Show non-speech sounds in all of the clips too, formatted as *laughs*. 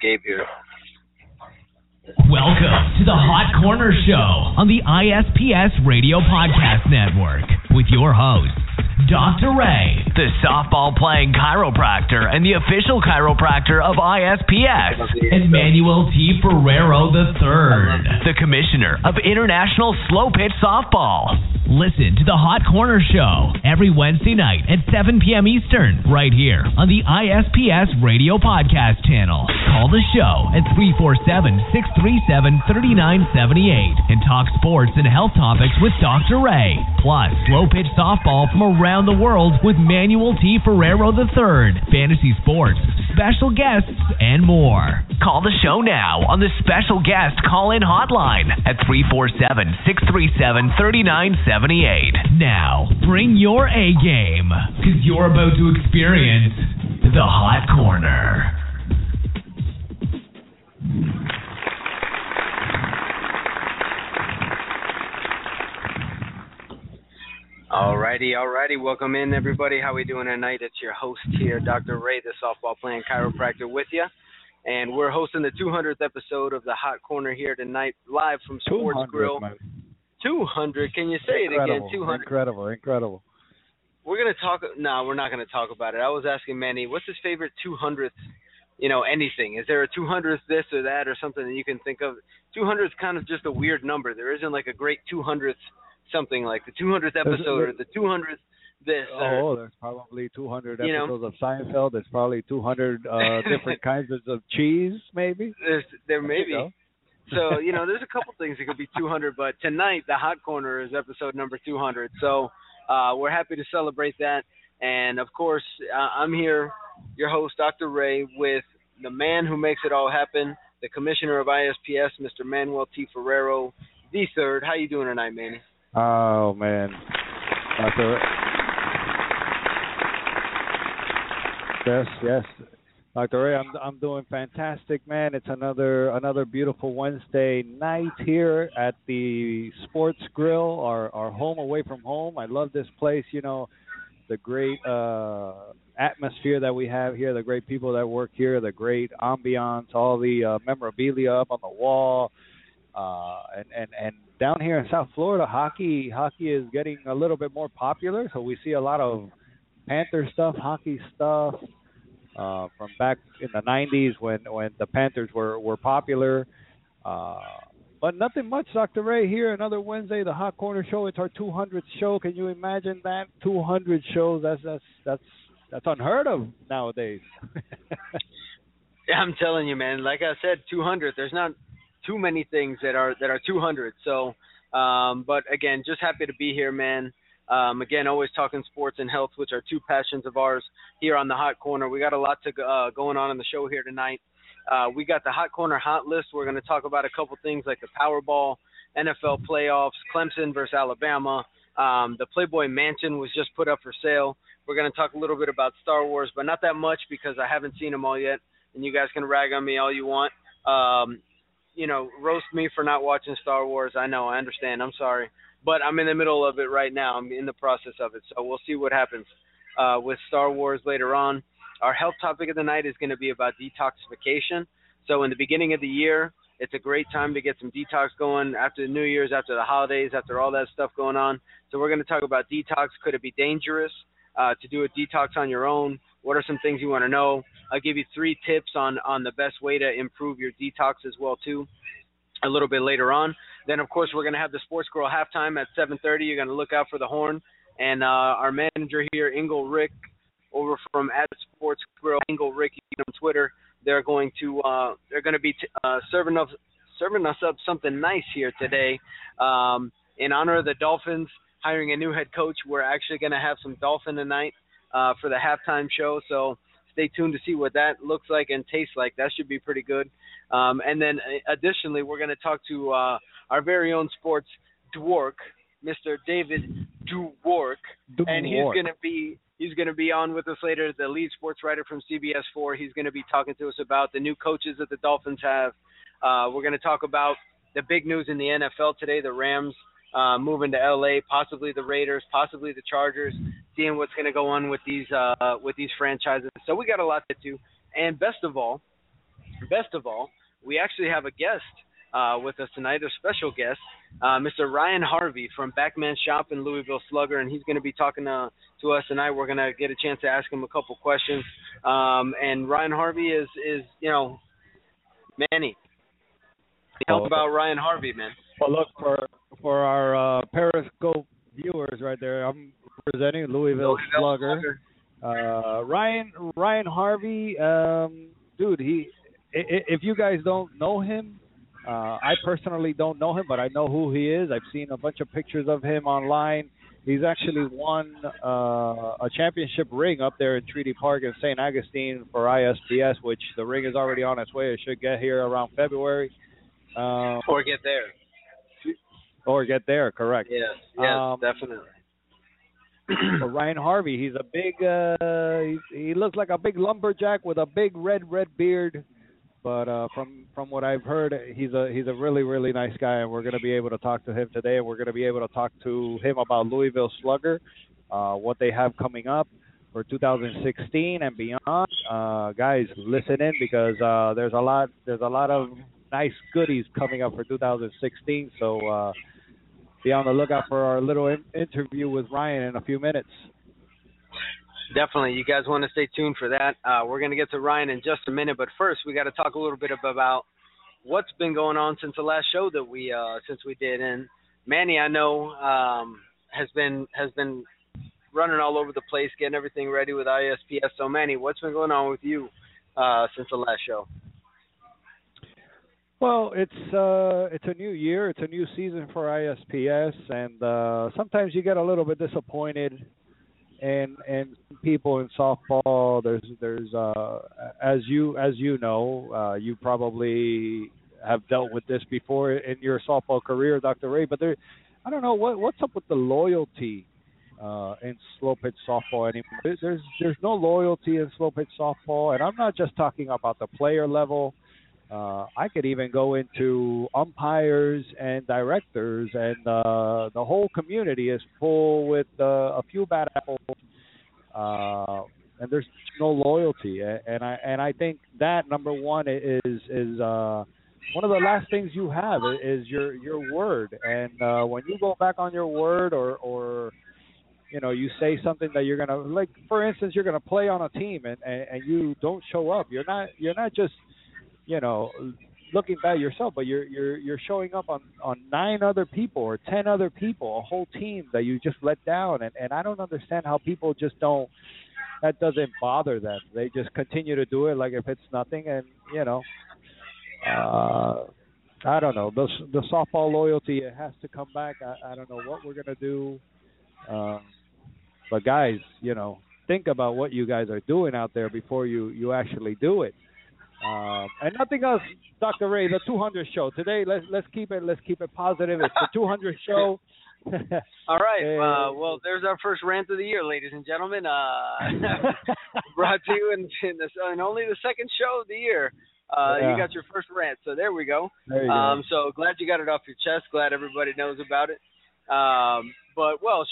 Gabe here. Welcome to the Hot Corner Show on the ISPS Radio Podcast Network with your host, Dr. Ray, the softball playing chiropractor and the official chiropractor of ISPS, and Manuel T. Ferrero III, the commissioner of International Slow Pitch Softball. Listen to the Hot Corner Show every Wednesday night at 7 p.m. Eastern, right here on the ISPS Radio Podcast channel. Call the show at 347 637 3978 and talk sports and health topics with Dr. Ray. Plus, slow pitch softball from around the world with Manuel T. Ferrero III, fantasy sports, special guests, and more. Call the show now on the special guest call in hotline at 347 637 3978. Now, bring your A game, because you're about to experience the Hot Corner. Alrighty, alrighty. Welcome in, everybody. How we doing tonight? It's your host here, Dr. Ray, the softball playing chiropractor, with you. And we're hosting the 200th episode of the Hot Corner here tonight, live from Sports Grill. Man. 200. Can you say it again? 200. incredible, incredible. We're gonna talk. No, we're not gonna talk about it. I was asking Manny, what's his favorite 200th? You know, anything. Is there a 200th this or that or something that you can think of? 200 is kind of just a weird number. There isn't like a great 200th something like the 200th episode or the 200th this. or, Oh, there's probably 200 You know? episodes of Seinfeld. There's probably 200 uh, *laughs* different kinds of, cheese, maybe. there's, there may be. go. *laughs* so you know, there's a couple things that could be 200, but tonight the hot corner is episode number 200. So uh, we're happy to celebrate that, and of course, uh, I'm here, your host, Dr. Ray, with the man who makes it all happen, the commissioner of ISPS, Mr. Manuel T. Ferrero, the third. How you doing tonight, Manny? Oh man, Doctor. Yes, yes, Doctor Ray. I'm I'm doing fantastic, man. It's another another beautiful Wednesday night here at the Sports Grill, our our home away from home. I love this place. You know, the great uh atmosphere that we have here, the great people that work here, the great ambiance, all the uh, memorabilia up on the wall. Uh, and, and and down here in South Florida, hockey hockey is getting a little bit more popular. So we see a lot of Panther stuff, hockey stuff uh, from back in the '90s when when the Panthers were were popular. Uh, but nothing much, Dr. Ray. Here another Wednesday, the Hot Corner Show. It's our 200th show. Can you imagine that? 200 shows. That's that's that's that's unheard of nowadays. *laughs* Yeah, I'm telling you, man. Like I said, 200. There's not too many things that are that are 200. So, um, but again, just happy to be here, man. Um, again, always talking sports and health, which are two passions of ours here on the Hot Corner. We got a lot to uh, going on in the show here tonight. Uh, we got the Hot Corner hot list. We're going to talk about a couple things like the Powerball, NFL playoffs, Clemson versus Alabama. Um, the Playboy Mansion was just put up for sale. We're going to talk a little bit about Star Wars, but not that much because I haven't seen them all yet. And you guys can rag on me all you want. Um, you know, roast me for not watching Star Wars. I know, I understand. I'm sorry, but I'm in the middle of it right now. I'm in the process of it, so we'll see what happens uh, with Star Wars later on. Our health topic of the night is going to be about detoxification. So, in the beginning of the year, it's a great time to get some detox going after the New Year's, after the holidays, after all that stuff going on. So, we're going to talk about detox. Could it be dangerous uh, to do a detox on your own? What are some things you want to know? I'll give you three tips on on the best way to improve your detox as well too. A little bit later on. Then of course we're going to have the Sports Grill halftime at 7:30. You're going to look out for the horn and uh, our manager here, Ingle Rick, over from at Sports Grill, Ingle Rick on Twitter. They're going to uh, they're going to be t- uh, serving us serving us up something nice here today um, in honor of the Dolphins hiring a new head coach. We're actually going to have some Dolphin tonight uh, for the halftime show. So stay tuned to see what that looks like and tastes like. That should be pretty good. Um, and then uh, additionally, we're going to talk to uh, our very own sports dwark, Mr. David Dwork, and he's going to be he's going to be on with us later. The lead sports writer from CBS Four. He's going to be talking to us about the new coaches that the Dolphins have. Uh, we're going to talk about the big news in the NFL today: the Rams uh, moving to LA, possibly the Raiders, possibly the Chargers. Seeing what's going to go on with these uh, with these franchises. So we got a lot to do. And best of all, best of all, we actually have a guest uh, with us tonight, a special guest, uh, Mr. Ryan Harvey from Backman Shop in Louisville Slugger, and he's going to be talking to, to us tonight. We're going to get a chance to ask him a couple questions. Um, and Ryan Harvey is, is you know, Manny. Help about Ryan Harvey, man. Well, look for for our uh, Periscope viewers right there. I'm representing Louisville, Louisville Slugger. Slugger. Uh, Ryan Ryan Harvey, um, dude. He, if you guys don't know him, uh, I personally don't know him, but I know who he is. I've seen a bunch of pictures of him online. He's actually won uh, a championship ring up there in Treaty Park in St. Augustine for ISPS, which the ring is already on its way. It should get here around February. Um, or get there. Or get there, correct. Yes, yes, um, definitely. *clears throat* Ryan Harvey, he's a big, uh, he, he looks like a big lumberjack with a big red, red beard but uh, from from what I've heard, he's a he's a really really nice guy, and we're going to be able to talk to him today, and we're going to be able to talk to him about Louisville Slugger, uh, what they have coming up for 2016 and beyond. Uh, guys, listen in because uh, there's a lot there's a lot of nice goodies coming up for 2016. So uh, be on the lookout for our little in- interview with Ryan in a few minutes. Definitely. You guys want to stay tuned for that. Uh, we're going to get to Ryan in just a minute, but first we got to talk a little bit about what's been going on since the last show that we uh, since we did. And Manny, I know um, has been has been running all over the place, getting everything ready with ISPS. So Manny, what's been going on with you uh, since the last show? Well, it's uh, it's a new year, it's a new season for ISPS, and uh, sometimes you get a little bit disappointed and and people in softball. There's there's uh as you as you know uh you probably have dealt with this before in your softball career Dr. Ray but there I don't know what what's up with the loyalty uh in slow pitch softball anymore? There's there's no loyalty in slow pitch softball and I'm not just talking about the player level I could even go into umpires and directors, and uh, the whole community is full with uh, a few bad apples, uh, and there's no loyalty. And I and I think that number one is is uh, one of the last things you have is your your word. And uh, when you go back on your word, or or you know you say something that you're gonna like, for instance, you're gonna play on a team, and and, and you don't show up. You're not you're not just you know looking bad yourself, but you're you're you're showing up on on nine other people or ten other people, a whole team that you just let down, and and I don't understand how people just don't. That doesn't bother them. They just continue to do it like if it's nothing, and you know, uh, I don't know. The the softball loyalty it has to come back. I, I don't know what we're gonna do, um, but guys, you know, think about what you guys are doing out there before you you actually do it. Um, and nothing else, Dr. Ray. The 200 show today. Let's let's keep it let's keep it positive. It's the 200 *laughs* show. All right. *laughs* Uh, well, there's our first rant of the year, ladies and gentlemen. Uh, *laughs* brought to you in, in, this, in only the second show of the year. Uh, yeah. You got your first rant, so there we go. There um, go. So glad you got it off your chest. Glad everybody knows about it. Um, but well,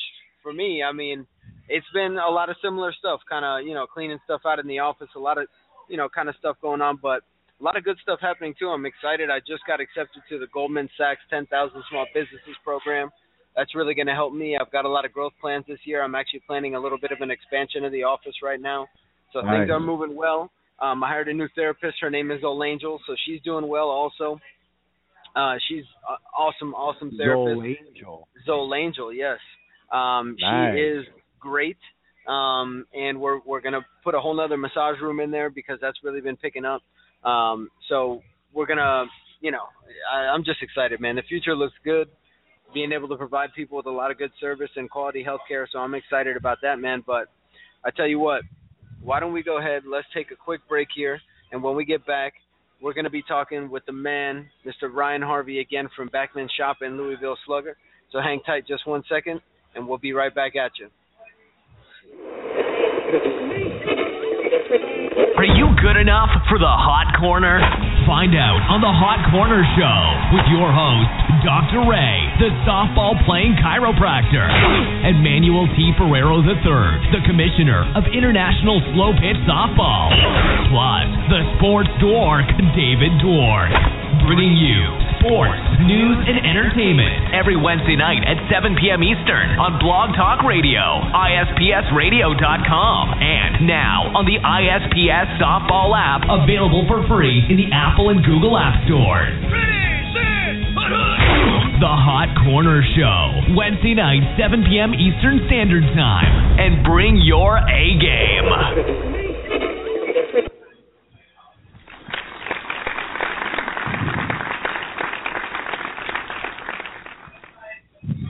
for me, I mean, it's been a lot of similar stuff, kind of you know cleaning stuff out in the office, a lot of you know, kind of stuff going on, but a lot of good stuff happening too. I'm excited. I just got accepted to the Goldman Sachs 10,000 Small Businesses program. That's really going to help me. I've got a lot of growth plans this year. I'm actually planning a little bit of an expansion of the office right now. So nice. things are moving well. Um, I hired a new therapist. Her name is Zol Angel, so she's doing well also. Uh, she's uh, awesome, awesome therapist. Zol Angel. Zol Angel, yes. Um, nice. She is great um, and we're we're gonna put a whole nother massage room in there because that's really been picking up. Um, so we're gonna, you know, I, I'm just excited, man. The future looks good. Being able to provide people with a lot of good service and quality health care, so I'm excited about that, man. But I tell you what, why don't we go ahead? Let's take a quick break here, and when we get back, we're going to be talking with the man, Mr. Ryan Harvey, again from Backman Shop in Louisville Slugger. So hang tight just one second, and we'll be right back at you. Are you good enough for the Hot Corner? Find out on the Hot Corner Show with your host, Dr. Ray, the softball playing chiropractor, and Manuel T. Ferrero III, the commissioner of International Slow Pitch Softball. Plus, the sports dork, David Dwork, bringing you sports, news, and entertainment every Wednesday night at 7 p.m. Eastern on Blog Talk Radio, ispsradio.com, and now on the ISPS Softball app, available for free in the Apple and Google App Stores. The Hot Corner Show, Wednesday night, 7 p.m. Eastern Standard Time. And bring your A game.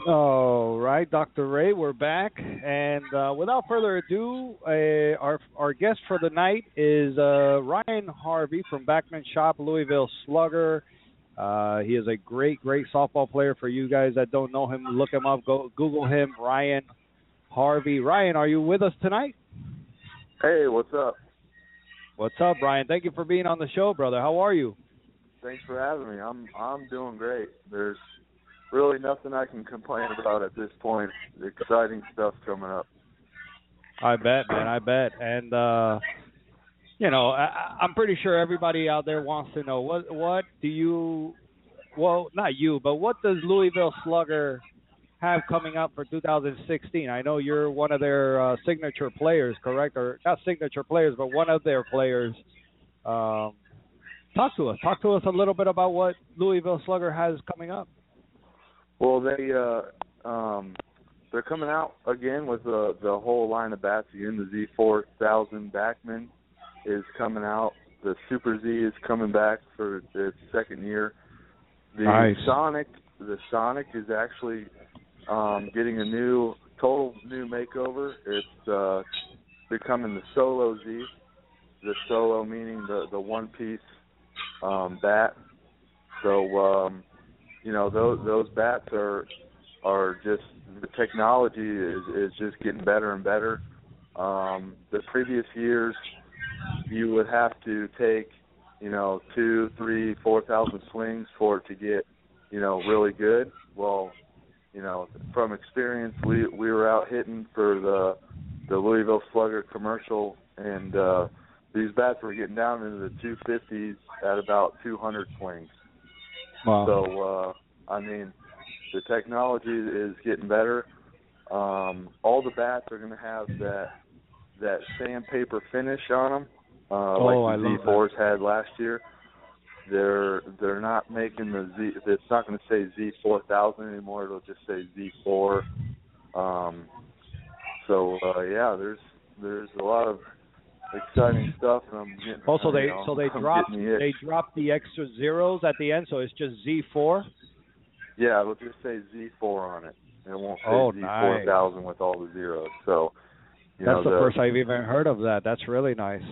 All right, Dr. Ray, we're back, and uh, without further ado, uh, our our guest for the night is uh, Ryan Harvey from Backman Shop, Louisville Slugger. Uh, he is a great, great softball player. For you guys that don't know him, look him up. Go Google him, Ryan Harvey. Ryan, are you with us tonight? Hey, what's up? What's up, Ryan? Thank you for being on the show, brother. How are you? Thanks for having me. I'm I'm doing great. There's really nothing I can complain about at this point. Exciting stuff coming up. I bet, man. I bet. And uh you know, I, I'm pretty sure everybody out there wants to know what what do you, well, not you, but what does Louisville Slugger have coming up for 2016? I know you're one of their uh, signature players, correct? Or not signature players, but one of their players. Um, talk to us. Talk to us a little bit about what Louisville Slugger has coming up. Well, they uh, um, they're coming out again with the the whole line of bats again. The Z4000 Backman is coming out. The Super Z is coming back for its second year. The Nice. Sonic, the Sonic is actually um, getting a new, total new makeover. It's uh, becoming the Solo Z. The Solo meaning the the one piece um, bat. So um, you know those those bats are are just the technology is is just getting better and better. Um, the previous years, you would have to take you know two, three, four thousand swings for it to get you know really good. Well, you know from experience, we we were out hitting for the the Louisville Slugger commercial, and uh, these bats were getting down into the 250s at about 200 swings. Wow. So uh, I mean, the technology is getting better. Um, all the bats are going to have that that sandpaper finish on them, uh, Oh, like the love Z4s had last year. They're they're not making the Z. It's not going to say Z4000 anymore. It'll just say Z4. Um, so uh, yeah, there's there's a lot of exciting stuff. And I'm getting, Also, you they know, so they I'm dropped the they dropped the extra zeros at the end, so it's just Z4. Yeah, it'll just say Z4 on it. It won't say Oh, Z4000 with all the zeros. So, you That's know, the, the first I've even heard of that. That's really nice.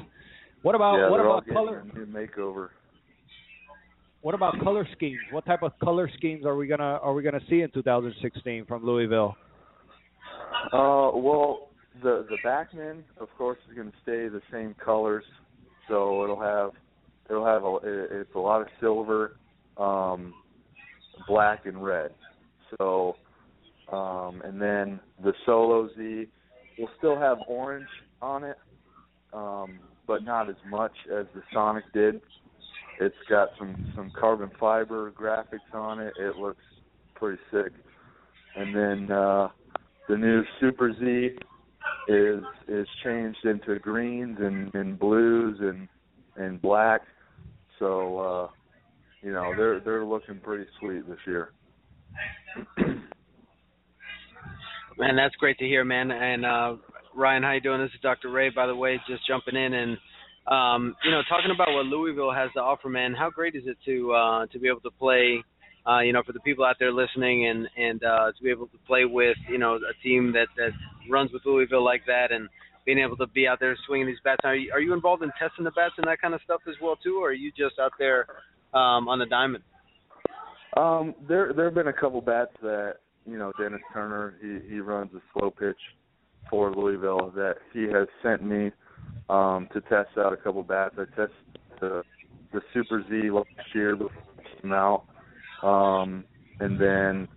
What about yeah, what about color? new makeover. What about color schemes? What type of color schemes are we gonna are we gonna see in 2016 from Louisville? Uh, well, the the backman, of course, is going to stay the same colors. So it'll have it'll have a it's a lot of silver, um, black and red. So, um, and then the Solo Z will still have orange on it, um, but not as much as the Sonic did. It's got some some carbon fiber graphics on it. It looks pretty sick. And then uh, the new Super Z is is changed into greens and, and blues and and black. So uh, you know they're they're looking pretty sweet this year. *clears throat* Man, that's great to hear, man. And uh, Ryan, how you doing? This is Dr. Ray, by the way, just jumping in and um, you know talking about what Louisville has to offer, man. How great is it to uh, to be able to play, uh, you know, for the people out there listening, and and uh, to be able to play with you know a team that that runs with Louisville like that, and being able to be out there swinging these bats. Are you, are you involved in testing the bats and that kind of stuff as well too, or are you just out there um, on the diamond? Um, there there have been a couple bats that you know Dennis Turner he he runs a slow pitch for Louisville that he has sent me um, to test out a couple bats. I tested the the Super Z last year before it came out, um, and then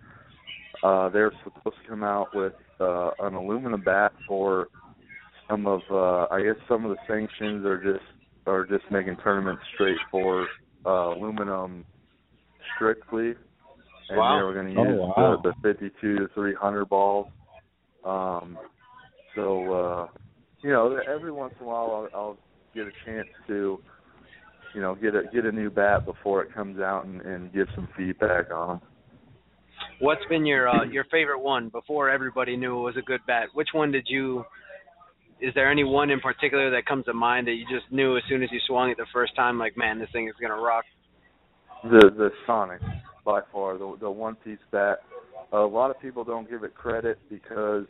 uh, they're supposed to come out with uh, an aluminum bat for some of uh, I guess some of the sanctions are just are just making tournaments straight for uh, aluminum strictly, and Wow. they were going to Oh, use wow. the, the 52 to 300 balls. Um, so uh, you know, every once in a while I'll, I'll get a chance to, you know, get a get a new bat before it comes out and, and give some feedback on them. What's been your uh, your favorite one before everybody knew it was a good bat? Which one did you? Is there any one in particular that comes to mind that you just knew as soon as you swung it the first time, like, man, this thing is gonna rock? The the Sonic by far the the one piece bat. A lot of people don't give it credit because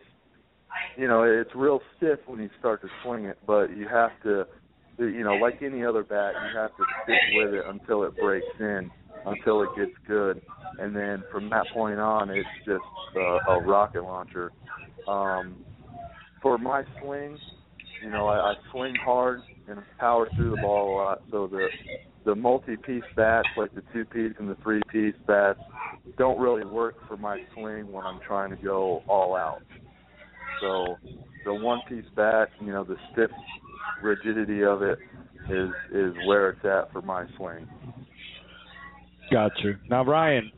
you know it's real stiff when you start to swing it, but you have to you know like any other bat you have to stick with it until it breaks in, until it gets good, and then from that point on it's just a, a rocket launcher. Um, for my swing, you know I, I swing hard and power through the ball a lot, so the the multi-piece bats, like the two-piece and the three-piece bats, don't really work for my swing when I'm trying to go all out. So the one-piece bat, you know, the stiff rigidity of it is is where it's at for my swing. Gotcha. Now, Ryan,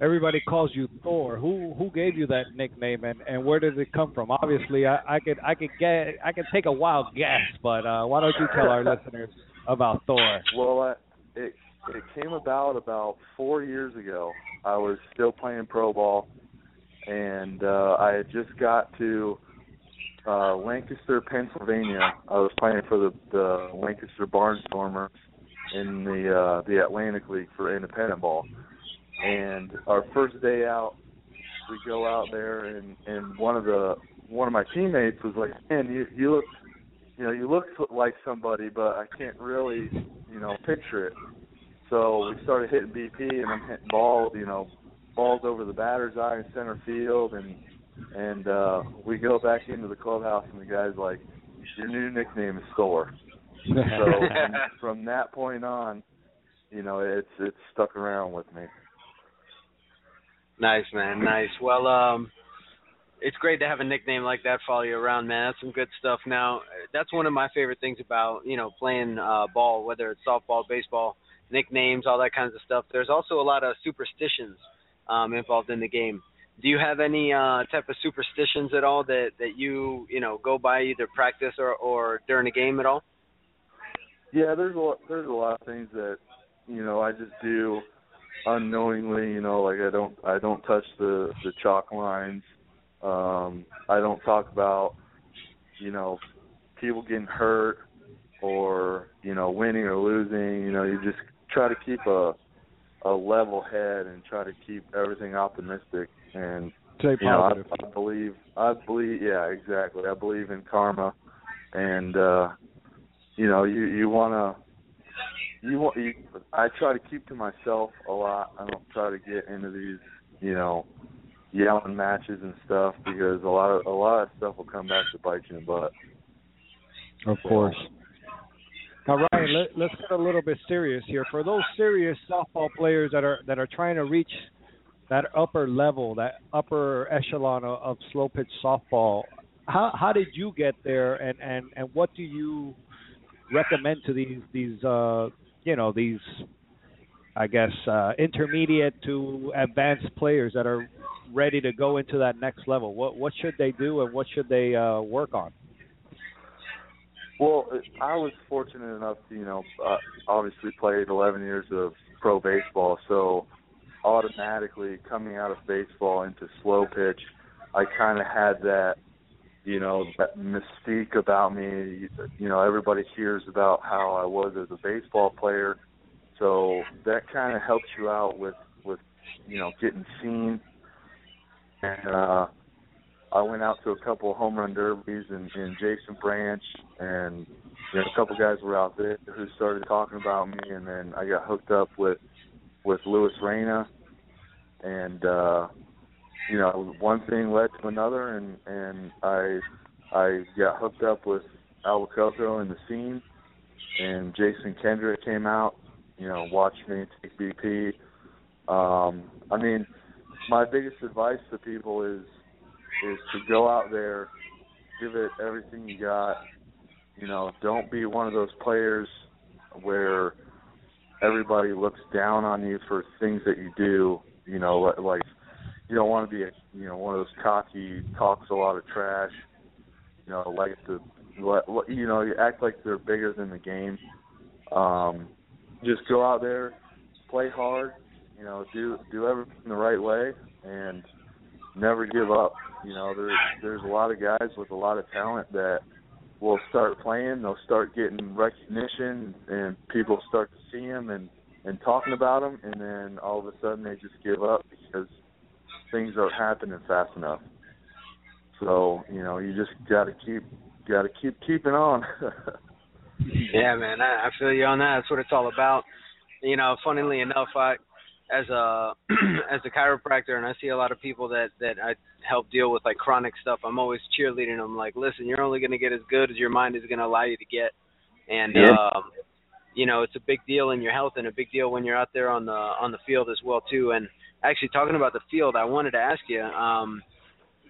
everybody calls you Thor. Who who gave you that nickname, and and where did it come from? Obviously, I, I could I could get I could take a wild guess, but uh, why don't you tell our *laughs* listeners about Thor? Well, I, it it came about about four years ago. I was still playing pro ball, and uh, I had just got to uh, Lancaster, Pennsylvania. I was playing for the the Lancaster Barnstormers in the uh, the Atlantic League for independent ball. And our first day out, we go out there, and and one of the one of my teammates was like, "Man, you you look." You know, you look like somebody, but I can't really, you know, picture it. So we started hitting BP, and I'm hitting balls, you know, balls over the batter's eye in center field, and and uh, we go back into the clubhouse, and the guy's like, "Your new nickname is Thor." So from, *laughs* from that point on, you know, it's it's stuck around with me. Nice, man. Nice. Well, um, it's great to have a nickname like that follow you around, man. That's some good stuff. Now, that's one of my favorite things about you know playing uh, ball, whether it's softball, baseball, nicknames, all that kinds of stuff. There's also a lot of superstitions um, involved in the game. Do you have any uh, type of superstitions at all that that you you know go by either practice or or during a game at all? Yeah, there's a lot, there's a lot of things that you know I just do unknowingly. You know, like I don't I don't touch the the chalk lines. Um, I don't talk about you know people getting hurt or you know winning or losing. You know, you just try to keep a a level head and try to keep everything optimistic and Stay you know, I. I believe I believe yeah, exactly. I believe in karma and uh you know, you you wanna you want you I try to keep to myself a lot. I don't try to get into these, you know, yelling matches and stuff because a lot of a lot of stuff will come back to bite you in the butt. Of course. Now, Ryan, let, let's get a little bit serious here. For those serious softball players that are that are trying to reach that upper level, that upper echelon of, of slow pitch softball, how how did you get there, and and and what do you recommend to these these uh you know these I guess uh intermediate to advanced players that are ready to go into that next level? What what should they do, and what should they uh work on? Well, I was fortunate enough to, you know, uh, obviously played 11 years of pro baseball, so automatically coming out of baseball into slow pitch, I kind of had that, you know, that mystique about me. You, know, everybody hears about how I was as a baseball player, so that kind of helps you out with with you know getting seen. And uh, I went out to a couple of home run derbies and, and Jason Branch and you know, a couple guys were out there who started talking about me and then I got hooked up with with Louis Reyna and uh you know, one thing led to another and and I I got hooked up with Albuquerque in the scene, and Jason Kendrick came out. You know, watched me take BP. Um, I mean, my biggest advice to people is is to go out there, give it everything you got. You know, don't be one of those players where everybody looks down on you for things that you do. You know, like you don't want to be a you know one of those cocky talks a lot of trash. You know, like to you know you act like they're bigger than the game. Um, just go out there, play hard. You know, do do everything the right way, and never give up. You know, there's there's a lot of guys with a lot of talent that will start playing. They'll start getting recognition, and people start to see them and and talking about them, and then all of a sudden they just give up because things aren't happening fast enough. So you know, you just got to keep got to keep keeping on. *laughs* yeah, man, I, I feel you on that. That's what it's all about. You know, funnily enough, I as a *clears throat* as a chiropractor, and I see a lot of people that that I help deal with like chronic stuff. I'm always cheerleading them, like, listen, you're only going to get as good as your mind is going to allow you to get, and yeah. um, you know, it's a big deal in your health and a big deal when you're out there on the on the field as well too. And actually, talking about the field, I wanted to ask you, um,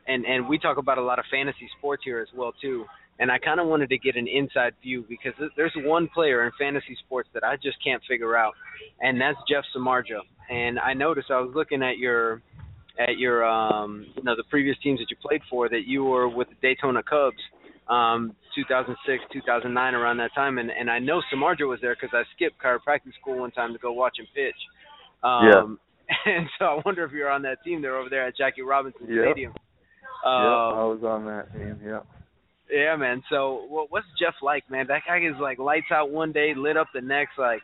and and we talk about a lot of fantasy sports here as well too and I kind of wanted to get an inside view because there's one player in fantasy sports that I just can't figure out, and that's Jeff Samardzija. And I noticed I was looking at your at your um you know the previous teams that you played for that you were with the Daytona Cubs um 2006 2009 around that time and and I know Samardzija was there cuz I skipped chiropractic school one time to go watch him pitch um yeah. *laughs* and so I wonder if you're on that team there over there at Jackie Robinson yep. Stadium um, yeah I was on that team yeah yeah man so what, what's Jeff like man that guy is like lights out one day lit up the next like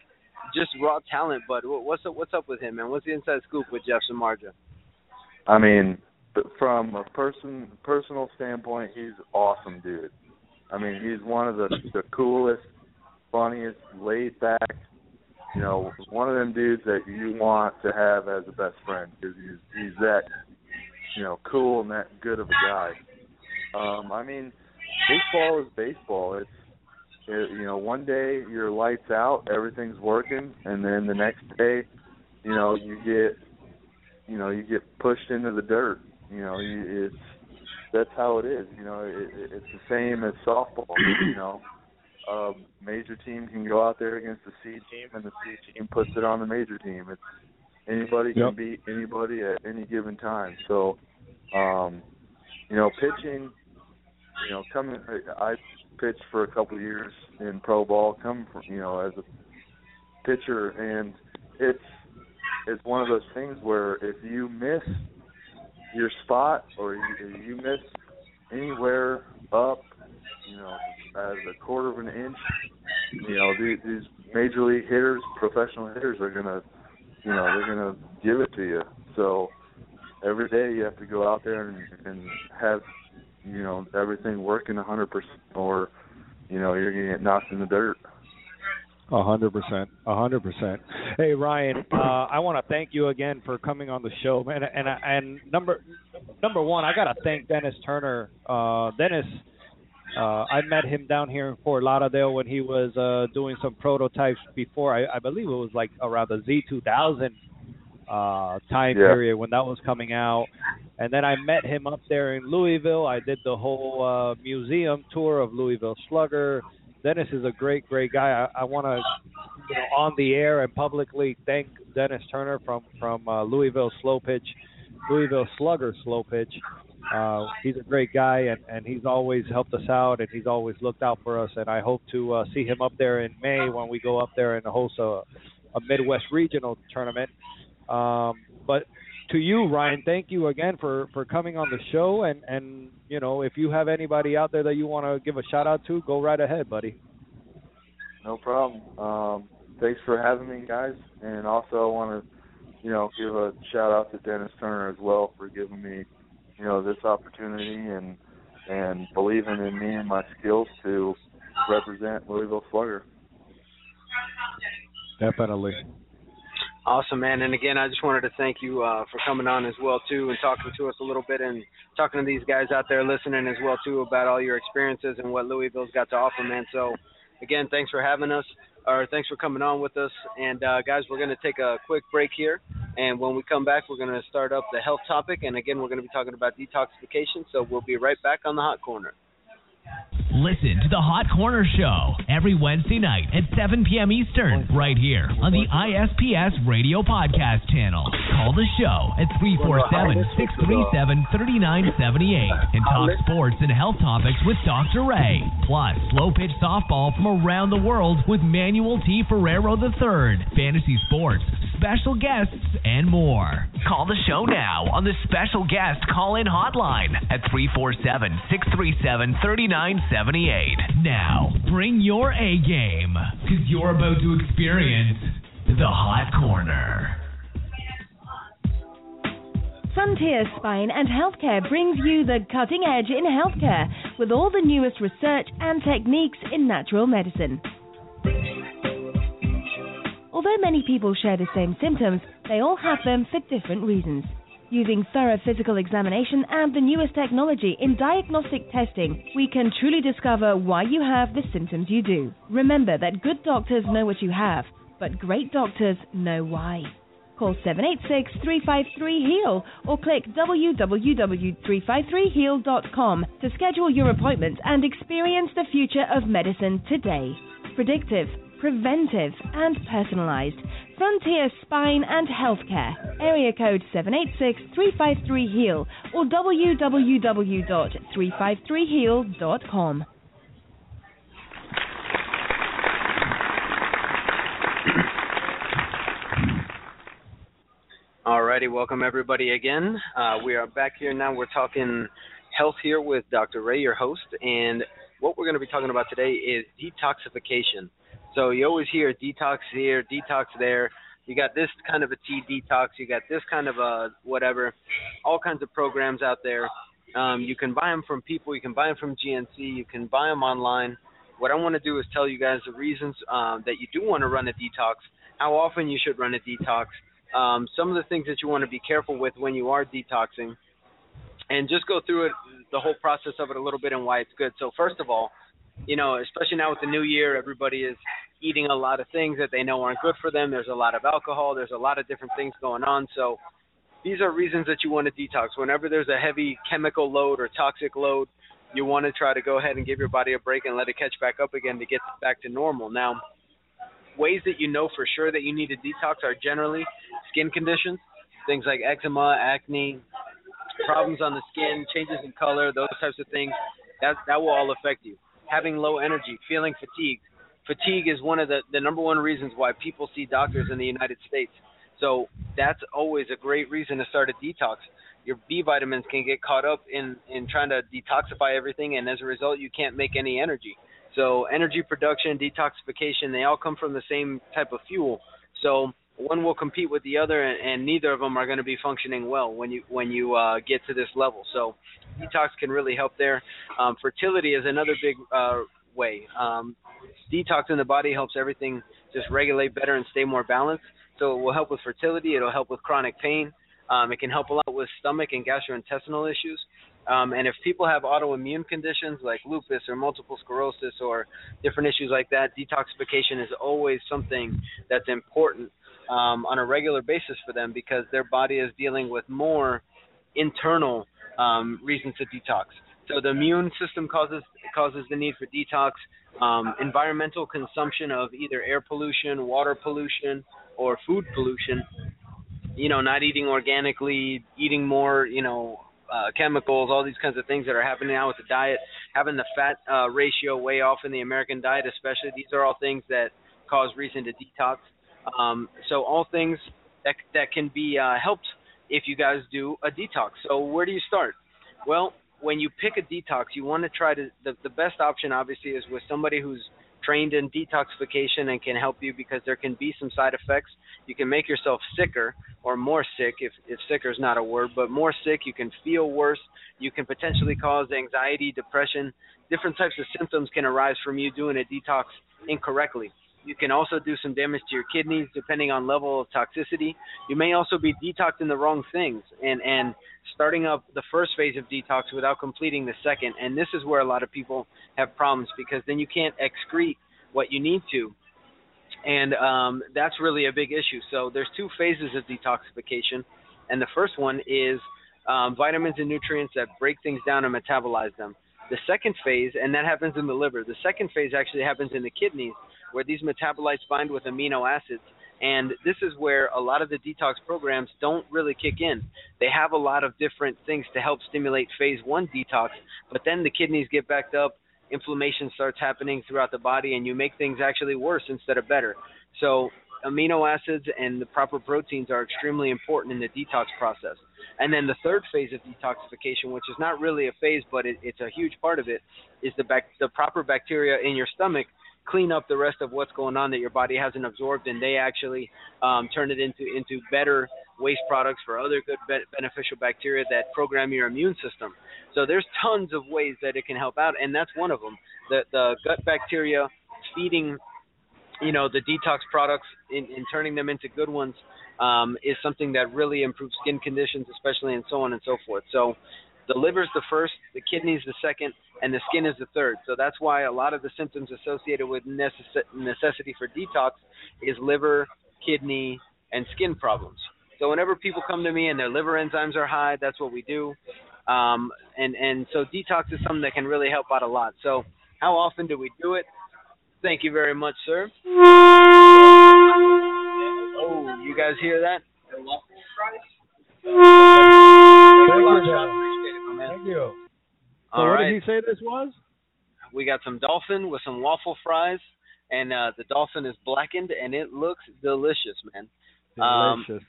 just raw talent. But what's up? What's up with him, man? What's the inside scoop with Jeff Samardzija? I mean, from a person personal standpoint, he's awesome, dude. I mean, he's one of the the coolest, funniest, laid back. You know, one of them dudes that you want to have as a best friend because he's he's that, you know, cool and that good of a guy. Um, I mean, baseball is baseball. It's it, you know, one day your lights out, everything's working, and then the next day, you know, you get, you know, you get pushed into the dirt. You know, you, it's that's how it is. You know, it, it's the same as softball. You know, a major team can go out there against the C team, and the C team puts it on the major team. It's anybody can beat anybody at any given time. So, um, you know, pitching. You know, coming. I pitched for a couple of years in pro ball, come from you know as a pitcher, and it's it's one of those things where if you miss your spot or you, you miss anywhere up, you know, as a quarter of an inch, you know these, these major league hitters, professional hitters are gonna, you know, they're gonna give it to you. So every day you have to go out there and, and have you know everything working hundred percent, or you know you're gonna get knocked in the dirt. A hundred percent, a hundred percent. Hey Ryan, uh, I want to thank you again for coming on the show, man. And and number number one, I gotta thank Dennis Turner. Uh, Dennis, uh, I met him down here in Fort Lauderdale when he was uh, doing some prototypes before. I, I believe it was like around the Z2000 uh, time yeah. period when that was coming out. And then I met him up there in Louisville. I did the whole uh, museum tour of Louisville Slugger. Dennis is a great, great guy. I, I want to, you know, on the air and publicly thank Dennis Turner from from uh, Louisville Slow Pitch, Louisville Slugger Slow Pitch. Uh, he's a great guy, and, and he's always helped us out, and he's always looked out for us. And I hope to uh, see him up there in May when we go up there and host a, a Midwest regional tournament. Um, but to you, Ryan, thank you again for for coming on the show. And and you know, if you have anybody out there that you want to give a shout out to, go right ahead, buddy. No problem. Um, thanks for having me, guys. And also, I want to, you know, give a shout out to Dennis Turner as well for giving me, you know, this opportunity and and believing in me and my skills to represent Louisville Slugger. Definitely. Awesome, man. And again, I just wanted to thank you uh, for coming on as well too, and talking to us a little bit, and talking to these guys out there listening as well too about all your experiences and what Louisville's got to offer, man. So, again, thanks for having us, or thanks for coming on with us. And uh, guys, we're going to take a quick break here, and when we come back, we're going to start up the health topic, and again, we're going to be talking about detoxification. So we'll be right back on the hot corner. Listen to the Hot Corner Show every Wednesday night at 7 p.m. Eastern, right here on the ISPS Radio Podcast channel. Call the show at 347 637 3978 and talk sports and health topics with Dr. Ray. Plus, slow pitch softball from around the world with Manuel T. Ferrero III, fantasy sports, special guests, and more. Call the show now on the special guest call in hotline at 347 637 3978. Now, bring your A game because you're about to experience the Hot Corner. Frontier Spine and Healthcare brings you the cutting edge in healthcare with all the newest research and techniques in natural medicine. Although many people share the same symptoms, they all have them for different reasons. Using thorough physical examination and the newest technology in diagnostic testing, we can truly discover why you have the symptoms you do. Remember that good doctors know what you have, but great doctors know why. Call 786-353-HEAL or click www.353heal.com to schedule your appointment and experience the future of medicine today. Predictive, preventive, and personalized. Frontier Spine and Healthcare. Area code 786-353-HEAL or www.353heal.com. Alrighty, welcome everybody again. Uh, we are back here now. We're talking health here with Dr. Ray, your host, and what we're going to be talking about today is detoxification. So you always hear detox here, detox there. You got this kind of a tea detox. You got this kind of a whatever. All kinds of programs out there. Um, you can buy them from people. You can buy them from GNC. You can buy them online. What I want to do is tell you guys the reasons um, that you do want to run a detox, how often you should run a detox, um, some of the things that you want to be careful with when you are detoxing, and just go through it, the whole process of it a little bit and why it's good. So first of all, you know, especially now with the new year, everybody is eating a lot of things that they know aren't good for them. There's a lot of alcohol. There's a lot of different things going on. So these are reasons that you want to detox. Whenever there's a heavy chemical load or toxic load, you want to try to go ahead and give your body a break and let it catch back up again to get back to normal. Now, ways that you know for sure that you need to detox are generally skin conditions, things like eczema, acne, problems on the skin, changes in color, those types of things. That that will all affect you. Having low energy, feeling fatigued. Fatigue is one of the the number one reasons why people see doctors in the United States. So that's always a great reason to start a detox. Your B vitamins can get caught up in in trying to detoxify everything, and as a result, you can't make any energy. So energy production, detoxification, they all come from the same type of fuel. So one will compete with the other, and, and neither of them are going to be functioning well when you when you uh, get to this level. So detox can really help there. Um, fertility is another big uh, way. Um, detoxing the body helps everything just regulate better and stay more balanced. So it will help with fertility. It'll help with chronic pain. Um, it can help a lot with stomach and gastrointestinal issues. Um, and if people have autoimmune conditions like lupus or multiple sclerosis or different issues like that, detoxification is always something that's important um, on a regular basis for them because their body is dealing with more internal um, reasons to detox. So the immune system causes causes the need for detox. Um, environmental consumption of either air pollution, water pollution, or food pollution. You know, not eating organically, eating more, you know, uh, chemicals, all these kinds of things that are happening now with the diet, having the fat uh, ratio way off in the American diet, especially. These are all things that cause reason to detox. Um, so all things that that can be uh, helped if you guys do a detox. So where do you start? Well, when you pick a detox, you want to try to the the best option obviously is with somebody who's trained in detoxification and can help you because there can be some side effects. You can make yourself sicker or more sick if if sicker is not a word, but more sick. You can feel worse. You can potentially cause anxiety, depression. Different types of symptoms can arise from you doing a detox incorrectly. You can also do some damage to your kidneys depending on level of toxicity. You may also be detoxing the wrong things and and starting up the first phase of detox without completing the second. And this is where a lot of people have problems because then you can't excrete what you need to. And um, that's really a big issue. So there's two phases of detoxification, and the first one is um, vitamins and nutrients that break things down and metabolize them. The second phase, and that happens in the liver. The second phase actually happens in the kidneys, where these metabolites bind with amino acids. And this is where a lot of the detox programs don't really kick in. They have a lot of different things to help stimulate phase one detox, but then the kidneys get backed up, inflammation starts happening throughout the body, and you make things actually worse instead of better. So, amino acids and the proper proteins are extremely important in the detox process. And then the third phase of detoxification, which is not really a phase, but it, it's a huge part of it, is the bac- the proper bacteria in your stomach clean up the rest of what's going on that your body hasn't absorbed, and they actually um, turn it into into better waste products for other good be- beneficial bacteria that program your immune system. So there's tons of ways that it can help out, and that's one of them. The the gut bacteria feeding, you know, the detox products in, in turning them into good ones um, is something that really improves skin conditions, especially and so on and so forth. So the liver is the first, the kidney's the second, and the skin is the third. So that's why a lot of the symptoms associated with necess- necessity for detox is liver, kidney, and skin problems. So whenever people come to me and their liver enzymes are high, that's what we do. Um, and and so detox is something that can really help out a lot. So how often do we do it? Thank you very much, sir. Oh, you guys hear that? Thank you. So what right. did he say this was? We got some dolphin with some waffle fries, and uh, the dolphin is blackened, and it looks delicious, man. Um, Delicious.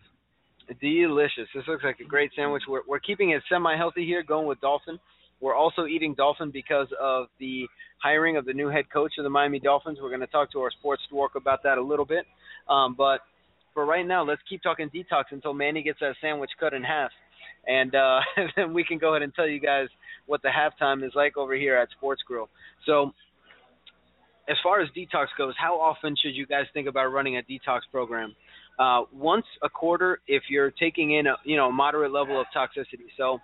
Delicious. This looks like a great sandwich. We're we're keeping it semi-healthy here, going with dolphin. We're also eating dolphin because of the hiring of the new head coach of the Miami Dolphins. We're going to talk to our sports dwarf about that a little bit. Um, but for right now, let's keep talking detox until Manny gets that sandwich cut in half, and uh, *laughs* then we can go ahead and tell you guys what the halftime is like over here at Sports Grill. So, as far as detox goes, how often should you guys think about running a detox program? Uh, once a quarter, if you're taking in a you know moderate level of toxicity. So,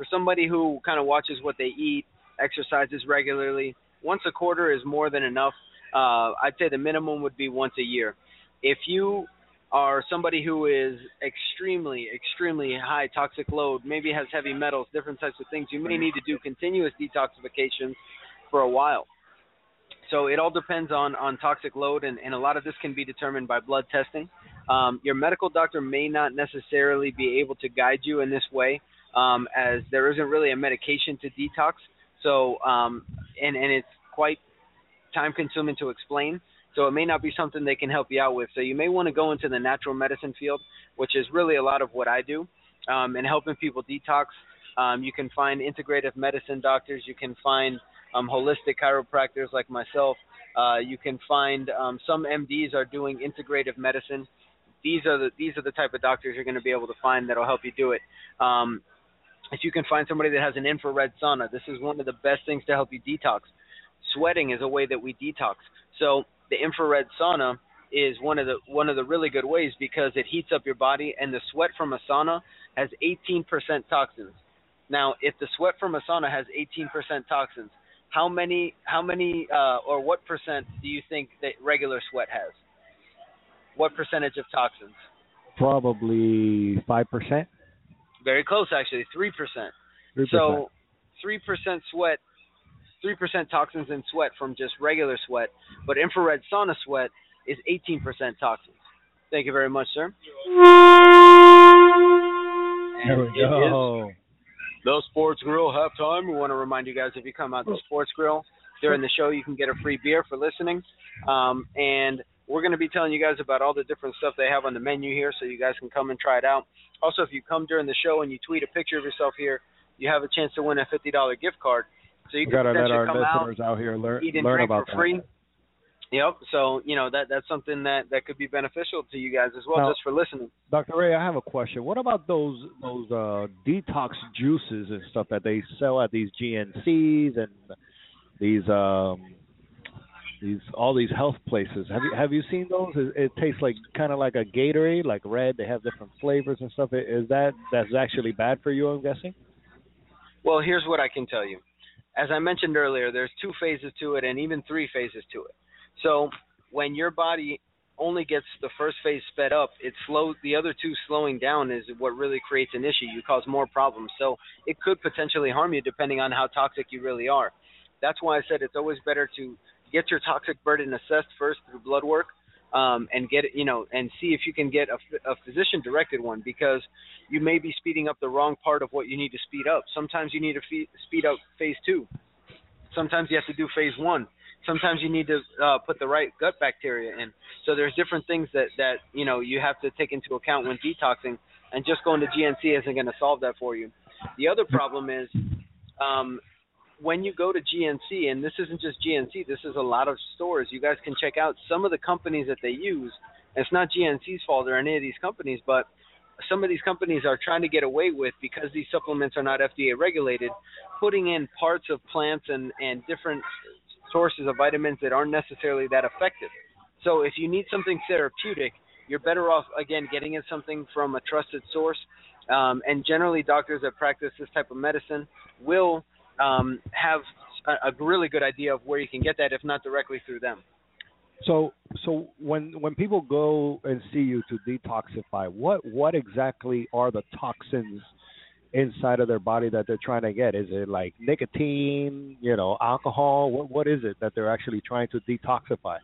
for somebody who kind of watches what they eat, exercises regularly, once a quarter is more than enough. Uh, I'd say the minimum would be once a year. If you are somebody who is extremely, extremely high toxic load, maybe has heavy metals, different types of things, you may need to do continuous detoxification for a while. So it all depends on, on toxic load, and, and a lot of this can be determined by blood testing. Um, your medical doctor may not necessarily be able to guide you in this way, um, as there isn't really a medication to detox. So, um, and and it's quite time consuming to explain. So it may not be something they can help you out with. So you may want to go into the natural medicine field, which is really a lot of what I do, um, and helping people detox. Um, you can find integrative medicine doctors. You can find um, holistic chiropractors like myself. Uh, you can find um, some MDs are doing integrative medicine. These are the these are the type of doctors you're going to be able to find that'll help you do it. Um, if you can find somebody that has an infrared sauna, this is one of the best things to help you detox. Sweating is a way that we detox. So the infrared sauna is one of the one of the really good ways because it heats up your body and the sweat from a sauna has 18% toxins. Now, if the sweat from a sauna has 18% toxins, how many how many uh, or what percent do you think that regular sweat has? What percentage of toxins? Probably five percent. Very close, actually, three percent. Three percent. So, three percent sweat, three percent toxins in sweat from just regular sweat, but infrared sauna sweat is 18% toxins. Thank you very much, sir. There we And it is go. the Sports Grill halftime. We want to remind you guys if you come out to Sports Grill during the show, you can get a free beer for listening. Um, and we're going to be telling you guys about all the different stuff they have on the menu here, so you guys can come and try it out. Also, if you come during the show and you tweet a picture of yourself here, you have a chance to win a $50 gift card. So you can gotta let our come out, listeners out here learn eat and learn about for that. free. Yep. So you know that that's something that that could be beneficial to you guys as well, Now- just for listening. Dr. Ray, I have a question. What about those those uh, detox juices and stuff that they sell at these GNCs and these um these all these health places. Have you have you seen those? It, it tastes like kind of like a Gatorade, like red. They have different flavors and stuff. Is that that's actually bad for you? I'm guessing. Well, here's what I can tell you. As I mentioned earlier, there's two phases to it, and even three phases to it. So when your body only gets the first phase sped up, it slow the other two slowing down is what really creates an issue. You cause more problems. So it could potentially harm you depending on how toxic you really are. That's why I said it's always better to get your toxic burden assessed first through blood work um, and get you know and see if you can get a, a physician directed one because you may be speeding up the wrong part of what you need to speed up. Sometimes you need to fe- speed up phase two. Sometimes you have to do phase one. Sometimes you need to uh, put the right gut bacteria in. So there's different things that that you know you have to take into account when detoxing, and just going to GNC isn't going to solve that for you. The other problem is um, when you go to GNC, and this isn't just GNC, this is a lot of stores. You guys can check out some of the companies that they use. It's not GNC's fault or any of these companies, but some of these companies are trying to get away with because these supplements are not FDA regulated, putting in parts of plants and and different sources of vitamins that aren't necessarily that effective. So if you need something therapeutic, you're better off again getting it something from a trusted source. Um, and generally, doctors that practice this type of medicine will um, have a, a really good idea of where you can get that, if not directly through them. So, so when when people go and see you to detoxify, what what exactly are the toxins inside of their body that they're trying to get? Is it like nicotine, you know, alcohol? What what is it that they're actually trying to detoxify?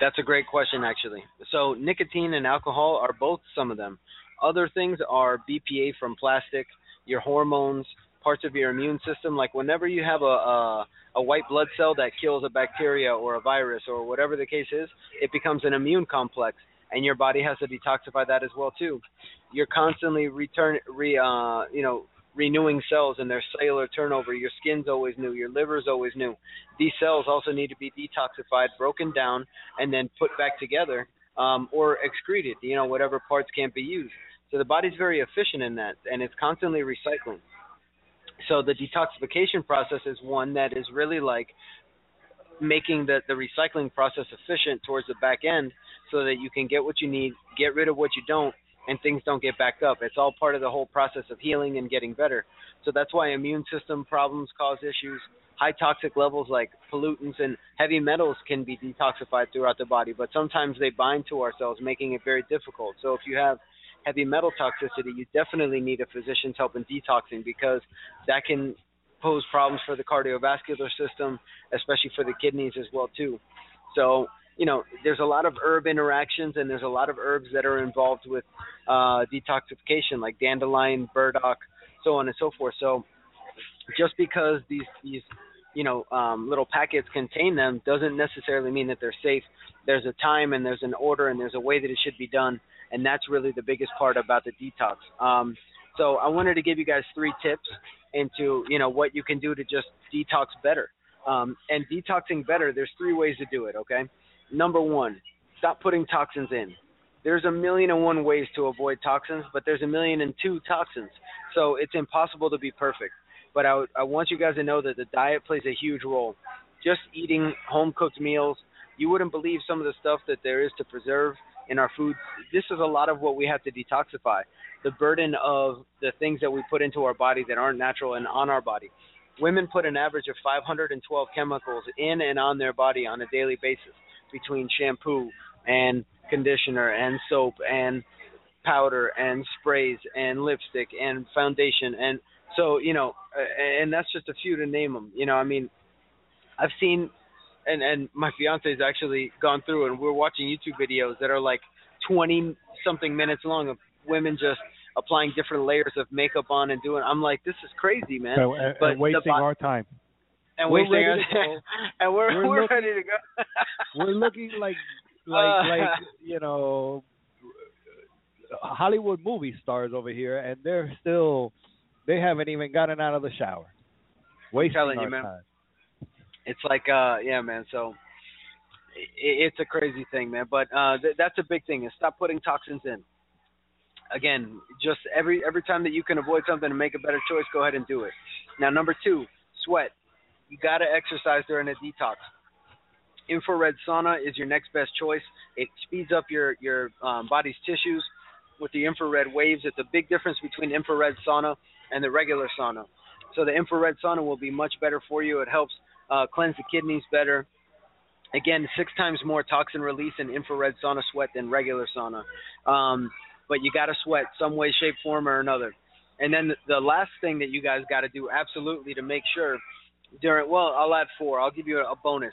That's a great question, actually. So, nicotine and alcohol are both some of them. Other things are BPA from plastic, your hormones, parts of your immune system. Like whenever you have a, a a white blood cell that kills a bacteria or a virus or whatever the case is, it becomes an immune complex, and your body has to detoxify that as well too. You're constantly return re uh you know renewing cells and their cellular turnover. Your skin's always new, your liver's always new. These cells also need to be detoxified, broken down, and then put back together um, or excreted. You know whatever parts can't be used. So the body's very efficient in that, and it's constantly recycling so the detoxification process is one that is really like making the, the recycling process efficient towards the back end so that you can get what you need, get rid of what you don't, and things don't get backed up. It's all part of the whole process of healing and getting better. So that's why immune system problems cause issues. High toxic levels like pollutants and heavy metals can be detoxified throughout the body, but sometimes they bind to our cells, making it very difficult. So if you have heavy metal toxicity, you definitely need a physician's help in detoxing because that can pose problems for the cardiovascular system, especially for the kidneys as well too. So you know, there's a lot of herb interactions and there's a lot of herbs that are involved with uh, detoxification, like dandelion, burdock, so on and so forth. So just because these these you know um, little packets contain them doesn't necessarily mean that they're safe. There's a time and there's an order and there's a way that it should be done and that's really the biggest part about the detox. Um, so I wanted to give you guys three tips into you know what you can do to just detox better. Um, and detoxing better, there's three ways to do it. Okay, number one, stop putting toxins in. There's a million and one ways to avoid toxins, but there's a million and two toxins. So it's impossible to be perfect. But I, I want you guys to know that the diet plays a huge role. Just eating home cooked meals, you wouldn't believe some of the stuff that there is to preserve in our food. This is a lot of what we have to detoxify. The burden of the things that we put into our body that aren't natural and on our body. Women put an average of 512 chemicals in and on their body on a daily basis between shampoo and conditioner and soap and powder and sprays and lipstick and foundation and so you know and that's just a few to name them you know i mean i've seen and and my fiance has actually gone through and we're watching YouTube videos that are like 20 something minutes long of women just applying different layers of makeup on and doing. I'm like, this is crazy, man. And, and, but and wasting our time. And we're wasting our time. and we're we're, we're, looking, ready to go. *laughs* we're looking like *laughs* like Uh, like *laughs* you know Hollywood movie stars over here, and they're still they haven't even gotten out of the shower. Wasting telling you, our man. time. It's like uh yeah man so it, it's a crazy thing man but uh th- that's a big thing is stop putting toxins in again just every every time that you can avoid something and make a better choice go ahead and do it now number two sweat you got to exercise during a detox infrared sauna is your next best choice. It speeds up your your um, body's tissues with the infrared waves. It's a big difference between infrared sauna and the regular sauna. So the infrared sauna will be much better for you. It helps uh, cleanse the kidneys better. Again, six times more toxin release in infrared sauna sweat than regular sauna. Um, but you got to sweat some way, shape, form, or another. And then the, last thing that you guys got to do absolutely to make sure during well, I'll add four. I'll give you a bonus.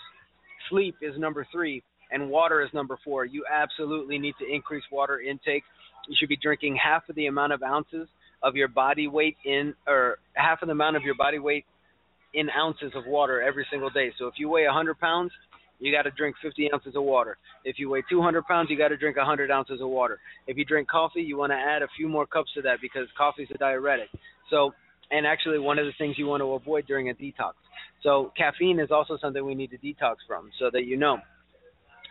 Sleep is number three, and water is number four. You absolutely need to increase water intake. You should be drinking half of the amount of ounces of your body weight in, or half of the amount of your body weight in ounces of water every single day. So if you weigh 100 pounds, you got to drink 50 ounces of water. If you weigh 200 pounds, you got to drink 100 ounces of water. If you drink coffee, you want to add a few more cups to that because coffee is a diuretic. So, and actually one of the things you want to avoid during a detox. So caffeine is also something we need to detox from, so that you know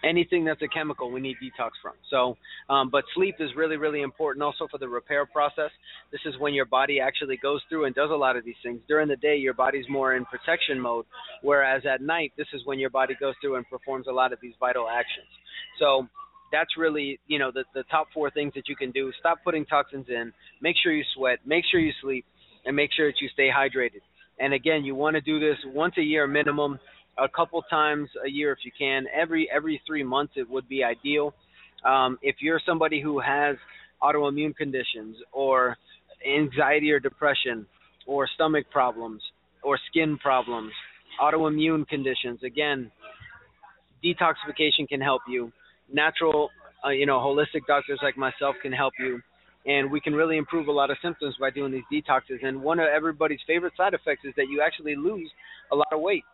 anything that's a chemical we need detox from. So um, but sleep is really really important also for the repair process. This is when your body actually goes through and does a lot of these things. During the day your body's more in protection mode whereas at night this is when your body goes through and performs a lot of these vital actions. So that's really you know the the top four things that you can do. Stop putting toxins in. Make sure you sweat. Make sure you sleep. And make sure that you stay hydrated. And again you want to do this once a year minimum a couple times a year if you can. Every every three months it would be ideal. Um, if you're somebody who has autoimmune conditions or anxiety or depression or stomach problems or skin problems, autoimmune conditions, again, detoxification can help you. Natural, uh, you know, holistic doctors like myself can help you. And we can really improve a lot of symptoms by doing these detoxes. And one of everybody's favorite side effects is that you actually lose a lot of weight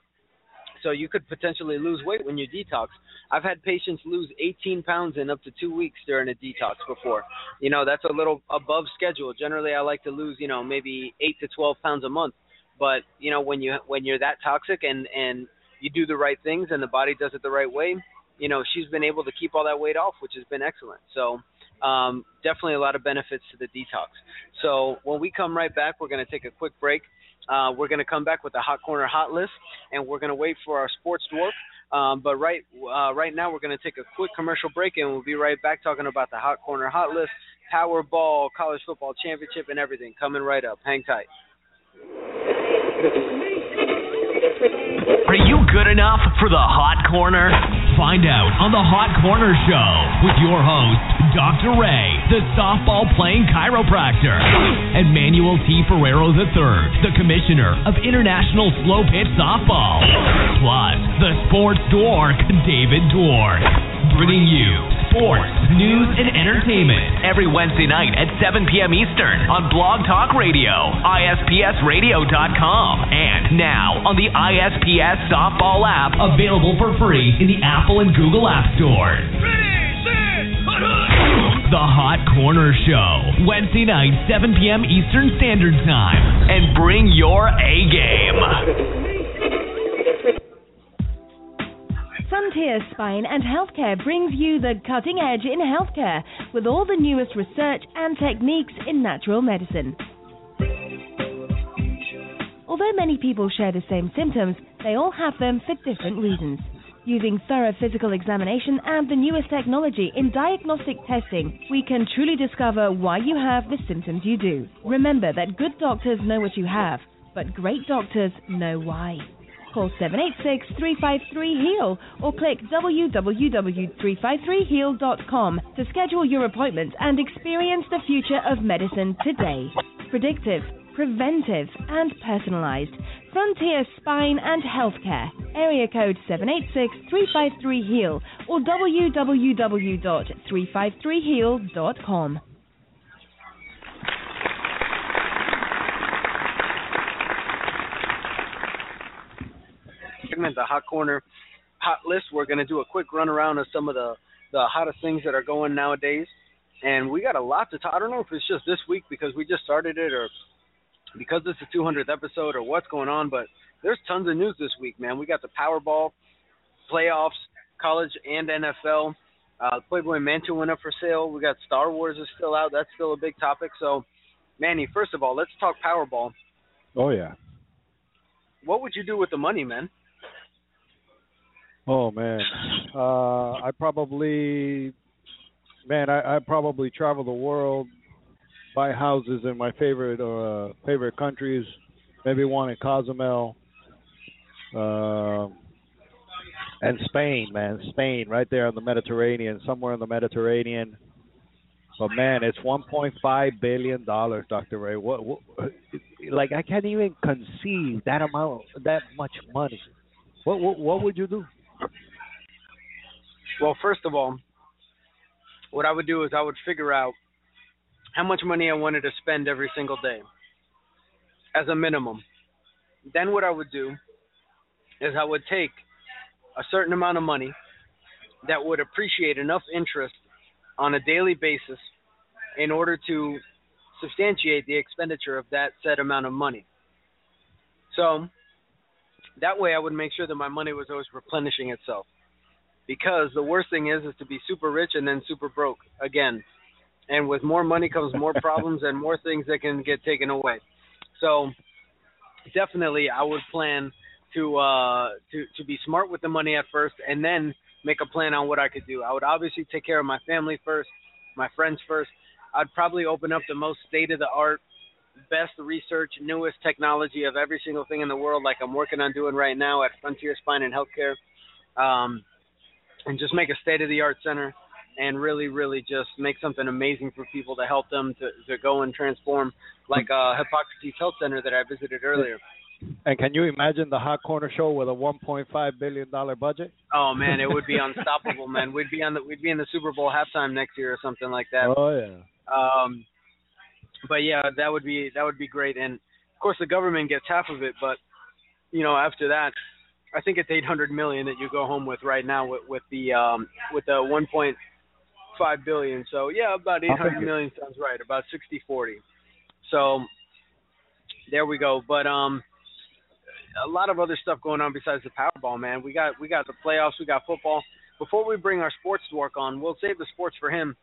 so you could potentially lose weight when you detox. I've had patients lose 18 pounds in up to two weeks during a detox before. You know, that's a little above schedule. Generally, I like to lose, you know, maybe eight to 12 pounds a month. But you know, when you when you're that toxic and and you do the right things and the body does it the right way, you know, she's been able to keep all that weight off, which has been excellent. So um, definitely a lot of benefits to the detox. So when we come right back, we're going to take a quick break. Uh, we're going to come back with the hot corner hot list, and we're going to wait for our sports dwarf. Um, but right uh, right now, we're going to take a quick commercial break, and we'll be right back talking about the hot corner hot list, Powerball, college football championship, and everything coming right up. Hang tight. Are you good enough for the hot corner? Find out on the Hot Corner Show with your host, Dr. Ray, the softball playing chiropractor, and Manuel T. Ferrero III, the commissioner of International Slow Pitch Softball. Plus, the sports dork, David Dwork, bringing you sports, news, and entertainment every Wednesday night at 7 p.m. Eastern on Blog Talk Radio, ispsradio.com, and now on the ISPS Softball app, available for free in the Apple and Google App Stores. The Hot Corner Show, Wednesday night, 7 p.m. Eastern Standard Time. And bring your A game. Frontier Spine and Healthcare brings you the cutting edge in healthcare with all the newest research and techniques in natural medicine. Although many people share the same symptoms, they all have them for different reasons. Using thorough physical examination and the newest technology in diagnostic testing, we can truly discover why you have the symptoms you do. Remember that good doctors know what you have, but great doctors know why. Call 786-353-HEAL or click www.353heal.com to schedule your appointment and experience the future of medicine today. Predictive, preventive, and personalized. Frontier Spine and Healthcare. Area code 786-353-HEAL or www.353heal.com. segment, the hot corner hot list. We're going to do a quick run around of some of the the hottest things that are going nowadays, and we got a lot to talk. I don't know if it's just this week because we just started it, or because it's the 200th episode, or what's going on. But there's tons of news this week, man. We got the Powerball playoffs, college and NFL. Uh, Playboy Mansion went up for sale. We got Star Wars is still out. That's still a big topic. So, Manny, first of all, let's talk Powerball. Oh yeah. What would you do with the money, man? Oh man, uh, I probably, man, I, I probably travel the world, buy houses in my favorite uh, favorite countries, maybe one in Cozumel, uh, and Spain, man, Spain, right there in the Mediterranean, somewhere in the Mediterranean. But man, it's 1.5 billion dollars, Dr. Ray. What, what, like I can't even conceive that amount, that much money. What, what, what would you do? Well, first of all, what I would do is I would figure out how much money I wanted to spend every single day as a minimum. Then what I would do is I would take a certain amount of money that would appreciate enough interest on a daily basis in order to substantiate the expenditure of that said amount of money. So that way I would make sure that my money was always replenishing itself. Because the worst thing is is to be super rich and then super broke again. And with more money comes more *laughs* problems and more things that can get taken away. So definitely I would plan to uh to to be smart with the money at first and then make a plan on what I could do. I would obviously take care of my family first, my friends first. I'd probably open up the most state of the art, best research, newest technology of every single thing in the world, like I'm working on doing right now at Frontier Spine and Healthcare, um, and just make a state of the art center and really, really just make something amazing for people to help them to, to go and transform, like uh, Hippocrates Health Center that I visited earlier. And can you imagine the Hot Corner Show with a 1.5 billion dollar budget? Oh man, it would be unstoppable, man. We'd be on the we'd be in the Super Bowl halftime next year or something like that. *laughs* Oh yeah. Um, but yeah, that would be that would be great. And of course, the government gets half of it, but you know, after that, I think it's 800 million that you go home with right now with with the um with the 1.5 billion. So yeah, about 800 million sounds right. About 60-40. So there we go. But um a lot of other stuff going on besides the Powerball, man. We got we got the playoffs, we got football. Before we bring our sports dork on, we'll save the sports for him.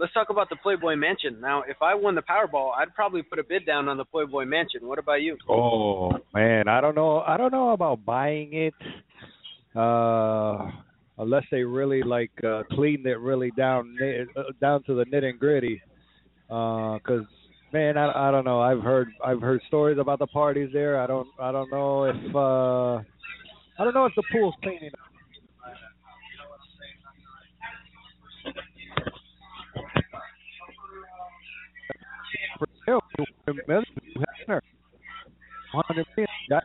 Let's talk about the Playboy Mansion. Now, if I won the Powerball, I'd probably put a bid down on the Playboy Mansion. What about you? Oh man, I don't know. I don't know about buying it, uh, unless they really like uh, cleaned it really down uh, down to the nit and gritty. Because man, I, I don't know. I've heard I've heard stories about the parties there. I don't I don't know if uh, I don't know if the pool's clean enough.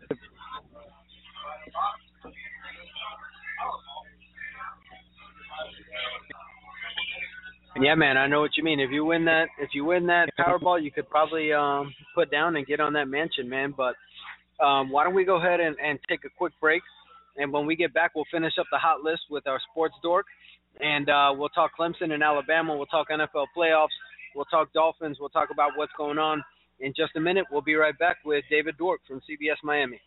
Yeah, man, I know what you mean. If you win that, if you win that Powerball, you could probably um, put down and get on that mansion, man. But um, why don't we go ahead and, and take a quick break, and when we get back, we'll finish up the hot list with our sports dork, and uh, we'll talk Clemson and Alabama. We'll talk NFL playoffs. We'll talk Dolphins. We'll talk about what's going on. In just a minute, we'll be right back with David Dwork from CBS Miami.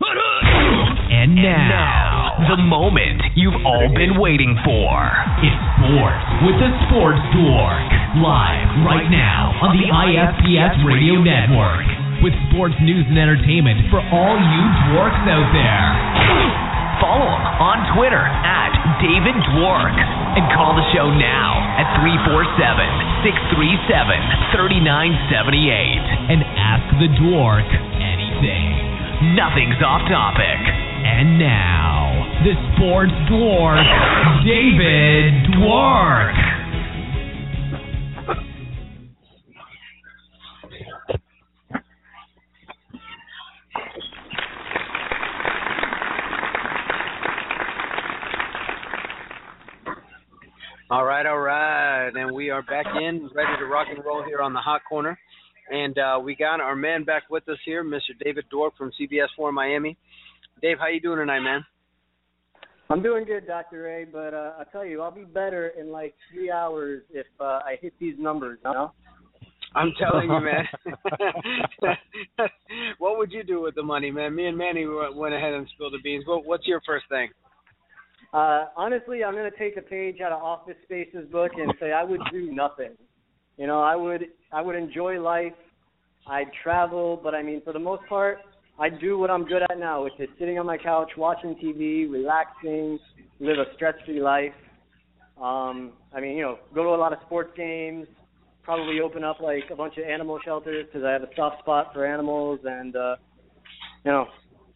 And now, the moment you've all been waiting for. It's sports with the Sports Dork. Live right now on the ISPS Radio Network. With sports news and entertainment for all you dorks out there. Follow him on Twitter at David Dwork and call the show now at 347-637-3978 and ask the Dwork anything. Nothing's off topic. And now, the sports dwarf, David Dwork. All right, all right, and we are back in, ready to rock and roll here on the hot corner, and uh, we got our man back with us here, Mr. David Dwork from CBS 4 Miami. Dave, how you doing tonight, man? I'm doing good, Dr. Ray, but uh, I'll tell you, I'll be better in like three hours if uh, I hit these numbers. You know? I'm telling you, man. *laughs* *laughs* what would you do with the money, man? Me and Manny went ahead and spilled the beans. What, what's your first thing? Uh, honestly, I'm going to take a page out of Office Space's book and say I would do nothing. You know, I would I would enjoy life. I'd travel, but I mean, for the most part, I'd do what I'm good at now, which is sitting on my couch, watching TV, relaxing, live a stress-free life. Um, I mean, you know, go to a lot of sports games, probably open up like a bunch of animal shelters because I have a soft spot for animals, and uh, you know,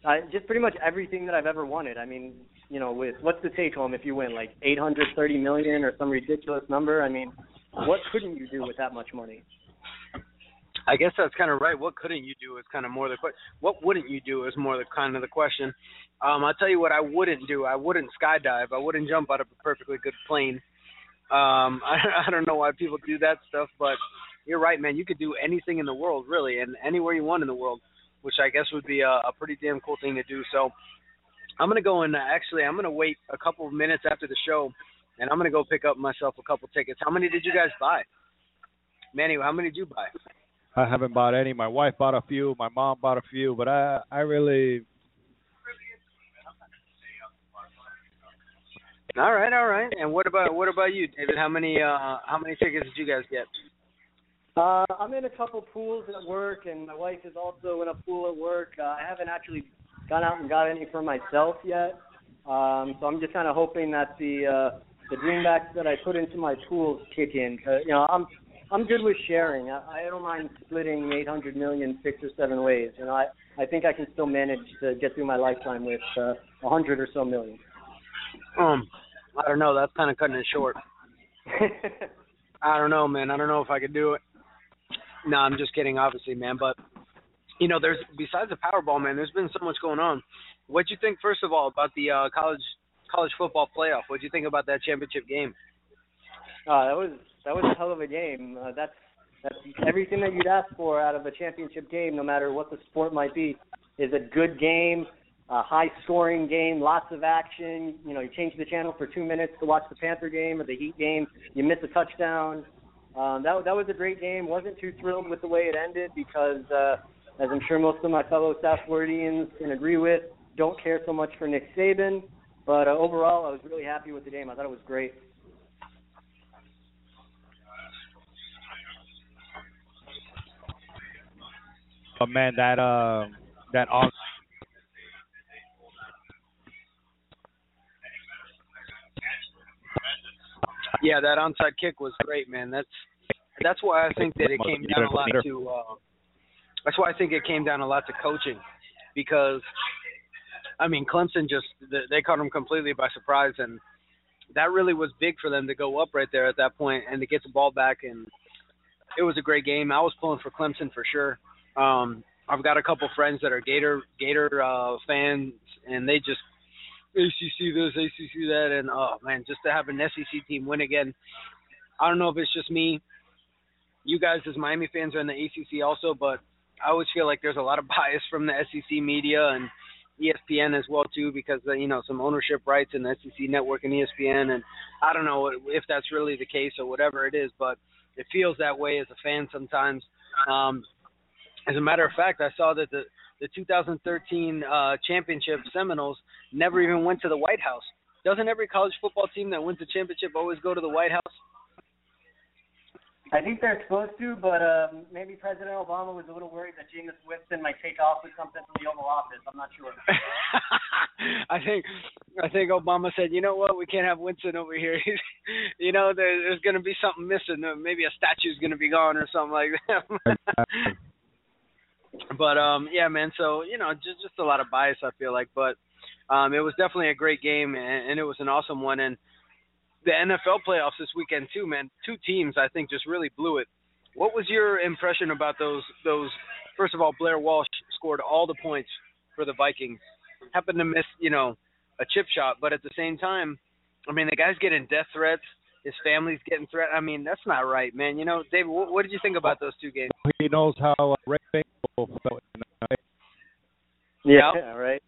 I, just pretty much everything that I've ever wanted. I mean, you know, with what's the take home if you win like 830 million or some ridiculous number? I mean, what couldn't you do with that much money? I guess that's kind of right. What couldn't you do is kind of more the question. What wouldn't you do is more the kind of the question. Um, I'll tell you what I wouldn't do. I wouldn't skydive. I wouldn't jump out of a perfectly good plane. Um, *laughs* I, I don't know why people do that stuff, but you're right, man. You could do anything in the world, really, and anywhere you want in the world, which I guess would be a, a pretty damn cool thing to do. So I'm gonna go and uh, actually I'm gonna wait a couple of minutes after the show, and I'm gonna go pick up myself a couple tickets. How many did you guys buy? Manny, how many did you buy? I haven't bought any. My wife bought a few. My mom bought a few, but I I really. All right, all right. And what about what about you, David? How many uh how many tickets did you guys get? Uh, I'm in a couple pools at work, and my wife is also in a pool at work. Uh, I haven't actually gone out and got any for myself yet, um, so I'm just kind of hoping that the uh, the greenbacks that I put into my pools kick in. Cause, you know, I'm I'm good with sharing. I, I don't mind splitting 800 million six or seven ways. You know, I I think I can still manage to get through my lifetime with uh, 100 or so million. Um, I don't know. That's kind of cutting it short. *laughs* I don't know, man. I don't know if I could do it. No, I'm just kidding, obviously, man. But you know, there's besides the Powerball, man. There's been so much going on. What'd you think, first of all, about the uh, college college football playoff? What'd you think about that championship game? Uh, that was that was a hell of a game. Uh, that's that's everything that you'd ask for out of a championship game, no matter what the sport might be. Is a good game, a high scoring game, lots of action. You know, you change the channel for two minutes to watch the Panther game or the Heat game. You miss a touchdown. Um, that that was a great game. wasn't too thrilled with the way it ended because, uh, as I'm sure most of my fellow South Floridians can agree with, don't care so much for Nick Saban. But uh, overall, I was really happy with the game. I thought it was great. But man, that uh, that all. Yeah, that onside kick was great, man. That's that's why I think that it came down a lot to. Uh, that's why I think it came down a lot to coaching, because, I mean, Clemson just they caught them completely by surprise, and that really was big for them to go up right there at that point and to get the ball back. And it was a great game. I was pulling for Clemson for sure. Um, I've got a couple friends that are Gator Gator uh, fans, and they just ACC this, ACC that, and oh man, just to have an SEC team win again. I don't know if it's just me. You guys as Miami fans are in the ACC also, but I always feel like there's a lot of *laughs* bias from the SEC media and ESPN as well too, because uh, you know some ownership rights in the SEC network and ESPN, and I don't know if that's really the case or whatever it is, but it feels that way as a fan sometimes. Um, as a matter of fact, I saw that the the 2013 uh, championship Seminoles never even went to the White House. Doesn't every college football team that wins a championship always go to the White House? I think they're supposed to, but um, maybe President Obama was a little worried that Jameis Winston might take off with something from the Oval Office. I'm not sure. *laughs* I think I think Obama said, you know what, we can't have Winston over here. *laughs* you know, there, there's going to be something missing. Maybe a statue's going to be gone or something like that. *laughs* but um yeah man so you know just just a lot of bias i feel like but um it was definitely a great game and, and it was an awesome one and the nfl playoffs this weekend too man two teams i think just really blew it what was your impression about those those first of all blair walsh scored all the points for the vikings happened to miss you know a chip shot but at the same time i mean the guy's getting death threats his family's getting threat. I mean, that's not right, man. You know, David, what, what did you think about those two games? He knows how uh, Ray Finkle felt. Yeah, yeah, right.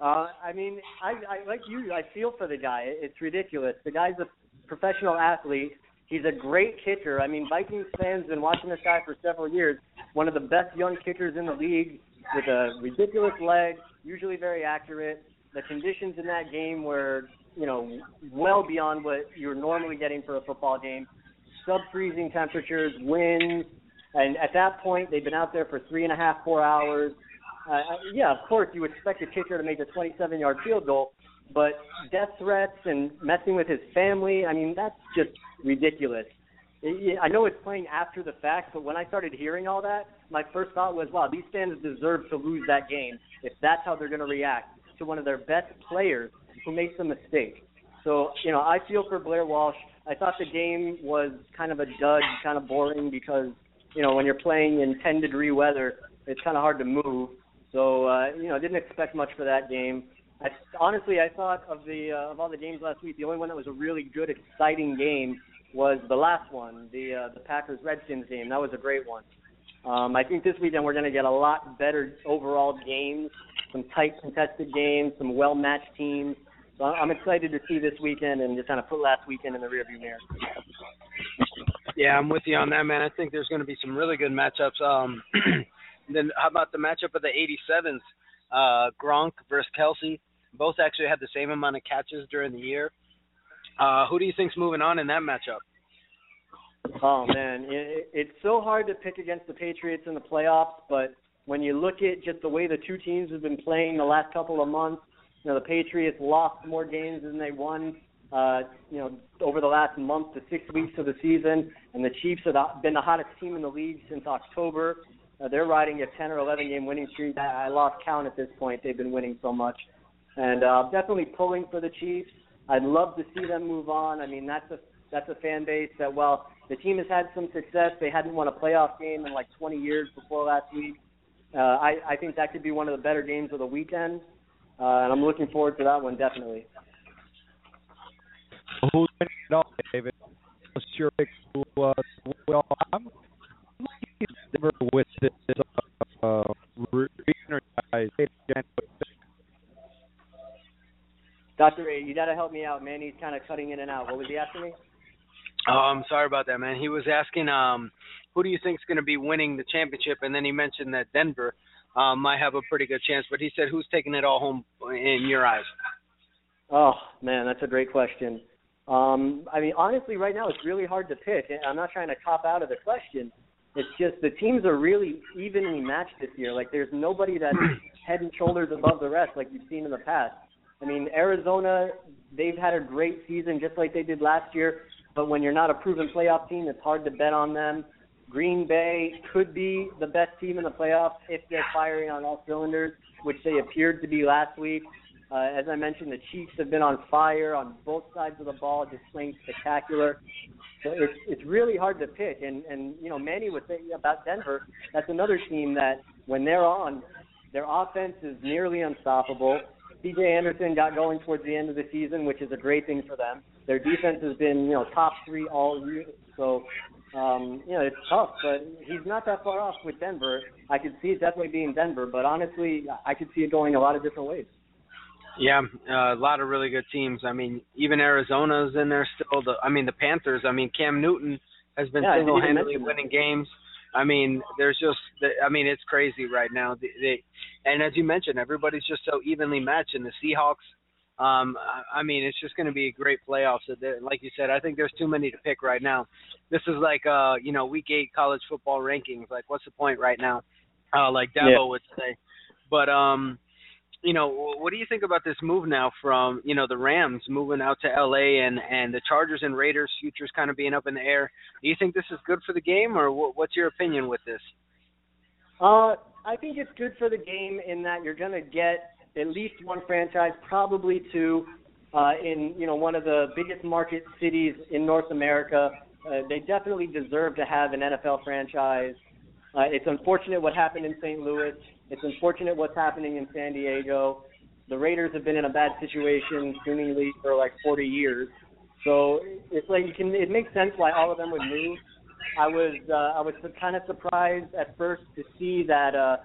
Uh, I mean, I, I like you. I feel for the guy. It's ridiculous. The guy's a professional athlete. He's a great kicker. I mean, Vikings fans been watching this guy for several years. One of the best young kickers in the league, with a ridiculous leg, usually very accurate. The conditions in that game were you know, well beyond what you're normally getting for a football game. Sub freezing temperatures, winds, and at that point they've been out there for three and a half, four hours. Uh, yeah, of course you expect a kicker to make a 27-yard field goal, but death threats and messing with his family, I mean, that's just ridiculous. I know it's playing after the fact, but when I started hearing all that, my first thought was, wow, these fans deserve to lose that game if that's how they're going to react to one of their best players who makes a mistake. So, you know, I feel for Blair Walsh. I thought the game was kind of a dud, kind of boring because, you know, when you're playing in 10 degree weather, it's kind of hard to move. So, uh, you know, I didn't expect much for that game. I, honestly, I thought of the uh, of all the games last week, the only one that was a really good, exciting game was the last one, the uh, the Packers Redskins game. That was a great one. Um, I think this weekend we're going to get a lot better overall games, some tight contested games, some well matched teams. So I'm excited to see this weekend and just kind of put last weekend in the rearview mirror. Yeah, I'm with you on that, man. I think there's going to be some really good matchups. Um, *clears throat* then how about the matchup of the 87s? Uh, Gronk versus Kelce. Both actually had the same amount of catches during the year. Uh, who do you think's moving on in that matchup? Oh man, it, it's so hard to pick against the Patriots in the playoffs, but when you look at just the way the two teams have been playing the last couple of months, you know the Patriots lost more games than they won. Uh, you know, over the last month to six weeks of the season, and the Chiefs have been the hottest team in the league since October. Uh, they're riding a 10 or 11 game winning streak. I, lost count at this point. They've been winning so much, and uh, definitely pulling for the Chiefs. I'd love to see them move on. I mean, that's a that's a fan base that while the team has had some success, they hadn't won a playoff game in like 20 years before last week. Uh, I, I think that could be one of the better games of the weekend, uh, and I'm looking forward to that one definitely. Who's winning it all, David? What's your pick? Uh, well, I'm with this uh, re-energized Dr. Ray, you got to help me out, man. He's kind of cutting in and out. What was he asking me? Oh, I'm sorry about that, man. He was asking, um, who do you think is going to be winning the championship? And then he mentioned that Denver um, might have a pretty good chance. But he said, who's taking it all home in your eyes? Oh man, that's a great question. Um, I mean, honestly, right now it's really hard to pick. I'm not trying to cop out of the question. It's just the teams are really evenly matched this year. Like there's nobody that's *clears throat* head and shoulders above the rest like you've seen in the past. I mean, Arizona, they've had a great season just like they did last year, but when you're not a proven playoff team, it's hard to bet on them. Green Bay could be the best team in the playoffs if they're firing on all cylinders, which they appeared to be last week. Uh, as I mentioned, the Chiefs have been on fire on both sides of the ball, just playing spectacular. So it's it's really hard to pick. And and you know, Manny was saying about Denver. That's another team that when they're on, their offense is nearly unstoppable. C.J. Anderson got going towards the end of the season, which is a great thing for them. Their defense has been, you know, top three all year. So, um, you know, it's tough, but he's not that far off with Denver. I could see it definitely being Denver, but honestly, I could see it going a lot of different ways. Yeah, uh, a lot of really good teams. I mean, even Arizona's in there still. The, I mean, the Panthers. I mean, Cam Newton has been yeah, single-handedly winning games. I mean, there's just, I mean, it's crazy right now. They, they, and as you mentioned, everybody's just so evenly matched. And the Seahawks, um, I mean, it's just going to be a great playoffs. Like you said, I think there's too many to pick right now. This is like, uh, you know, week eight college football rankings. Like, what's the point right now? Uh, like Dabo yeah. would say. But um, you know, what do you think about this move now from you know the Rams moving out to LA and and the Chargers and Raiders futures kind of being up in the air? Do you think this is good for the game, or what, what's your opinion with this? Uh, I think it's good for the game in that you're going to get at least one franchise, probably two, uh, in you know one of the biggest market cities in North America. Uh, they definitely deserve to have an NFL franchise. Uh, it's unfortunate what happened in St. Louis. It's unfortunate what's happening in San Diego. The Raiders have been in a bad situation seemingly for like 40 years. So it's like you can. It makes sense why all of them would move. I was uh, I was kind of surprised at first to see that uh,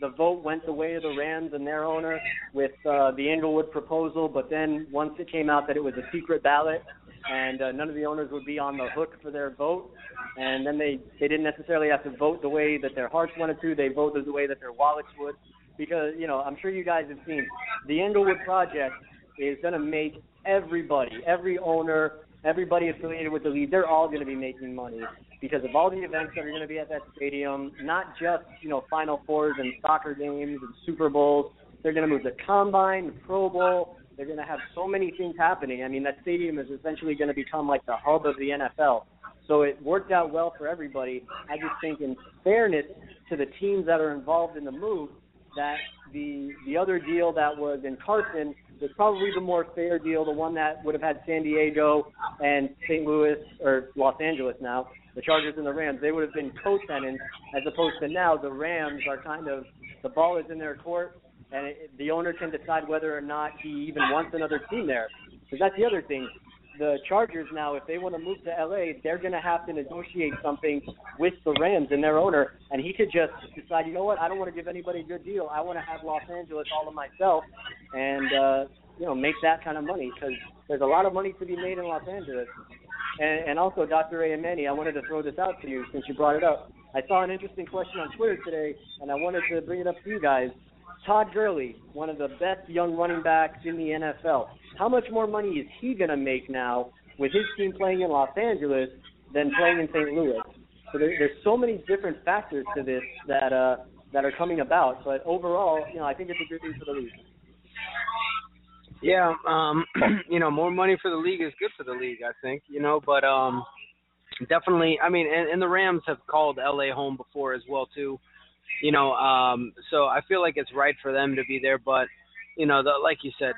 the vote went the way of the Rams and their owner with uh, the Inglewood proposal. But then once it came out that it was a secret ballot and uh, none of the owners would be on the hook for their vote, and then they they didn't necessarily have to vote the way that their hearts wanted to. They voted the way that their wallets would, because you know I'm sure you guys have seen the Inglewood project is going to make everybody, every owner, everybody affiliated with the league, they're all going to be making money. because of all the events that are going to be at that stadium, not just, you know, Final Fours and soccer games and Super Bowls. They're going to move the Combine, the Pro Bowl. They're going to have so many things happening. I mean, that stadium is essentially going to become like the hub of the NFL. So it worked out well for everybody. I just think, in fairness to the teams that are involved in the move, that the the other deal that was in Carson was probably the more fair deal, the one that would have had San Diego and St. Louis or Los Angeles now, the Chargers and the Rams. They would have been co-tenants as opposed to now the Rams are kind of the ball is in their court and it, the owner can decide whether or not he even wants another team there. Because that's the other thing the Chargers now, if they want to move to LA, they're going to have to negotiate something with the Rams and their owner. And he could just decide, you know what, I don't want to give anybody a good deal. I want to have Los Angeles all to myself, and uh, you know, make that kind of money because there's a lot of money to be made in Los Angeles. And, and also, Dr. Ray. Manny, I wanted to throw this out to you since you brought it up. I saw an interesting question on Twitter today, and I wanted to bring it up to you guys. Todd Gurley, one of the best young running backs in the NFL. How much more money is he going to make now with his team playing in Los Angeles than playing in St. Louis? So there, there's so many different factors to this that uh, that are coming about. But overall, you know, I think it's a good thing for the league. Yeah, um, *clears throat* you know, more money for the league is good for the league, I think. You know, but um, definitely, I mean, and, and the Rams have called LA home before as well too you know, um, so I feel like it's right for them to be there. But you know, the, like you said,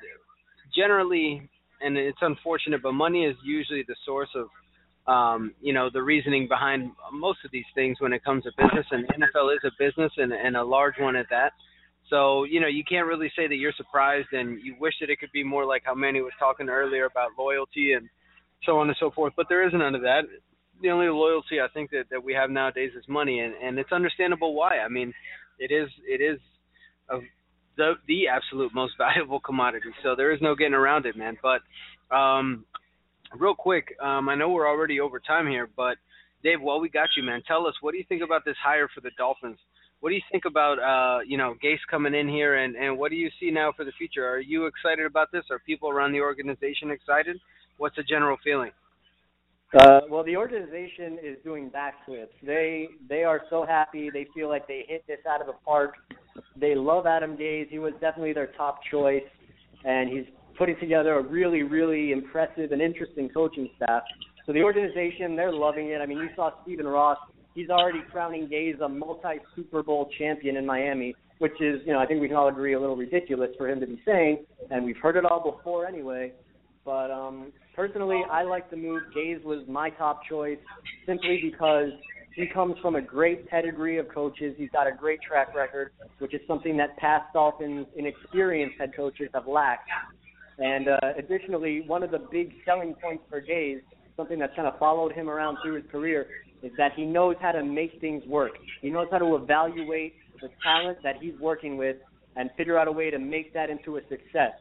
generally, and it's unfortunate, but money is usually the source of um, you know, the reasoning behind most of these things when it comes to business. And NFL is a business and, and a large one at that. So, you know, you can't really say that you're surprised and you wish that it could be more like how Manny was talking earlier about loyalty and so on and so forth. But there isn't none of that the only loyalty I think that that we have nowadays is money, and and it's understandable why. I mean, it is it is a, the the absolute most *laughs* valuable commodity, so there is no getting around it, man. But um, real quick, um, I know we're already over time here, but Dave, while we got you, man, tell us what do you think about this hire for the Dolphins? What do you think about uh, you know Gase coming in here, and and what do you see now for the future? Are you excited about this? Are people around the organization excited? What's the general feeling? Uh, well, the organization is doing backflips. They they are so happy. They feel like they hit this out of the park. They love Adam Gase. He was definitely their top choice, and he's putting together a really really impressive and interesting coaching staff. So the organization, they're loving it. I mean, you saw Stephen Ross. He's already crowning Gase a multi Super Bowl champion in Miami, which is, you know, I think we can all agree a little ridiculous for him to be saying, and we've heard it all before anyway. But um, personally, I like the move. Gase was my top choice simply because he comes from a great pedigree of coaches. He's got a great track record, which is something that past Dolphins inexperienced head coaches have lacked. And uh, additionally, one of the big selling points for Gase, something that's kind of followed him around through his career, is that he knows how to make things work. He knows how to evaluate the talent that he's working with and figure out a way to make that into a success.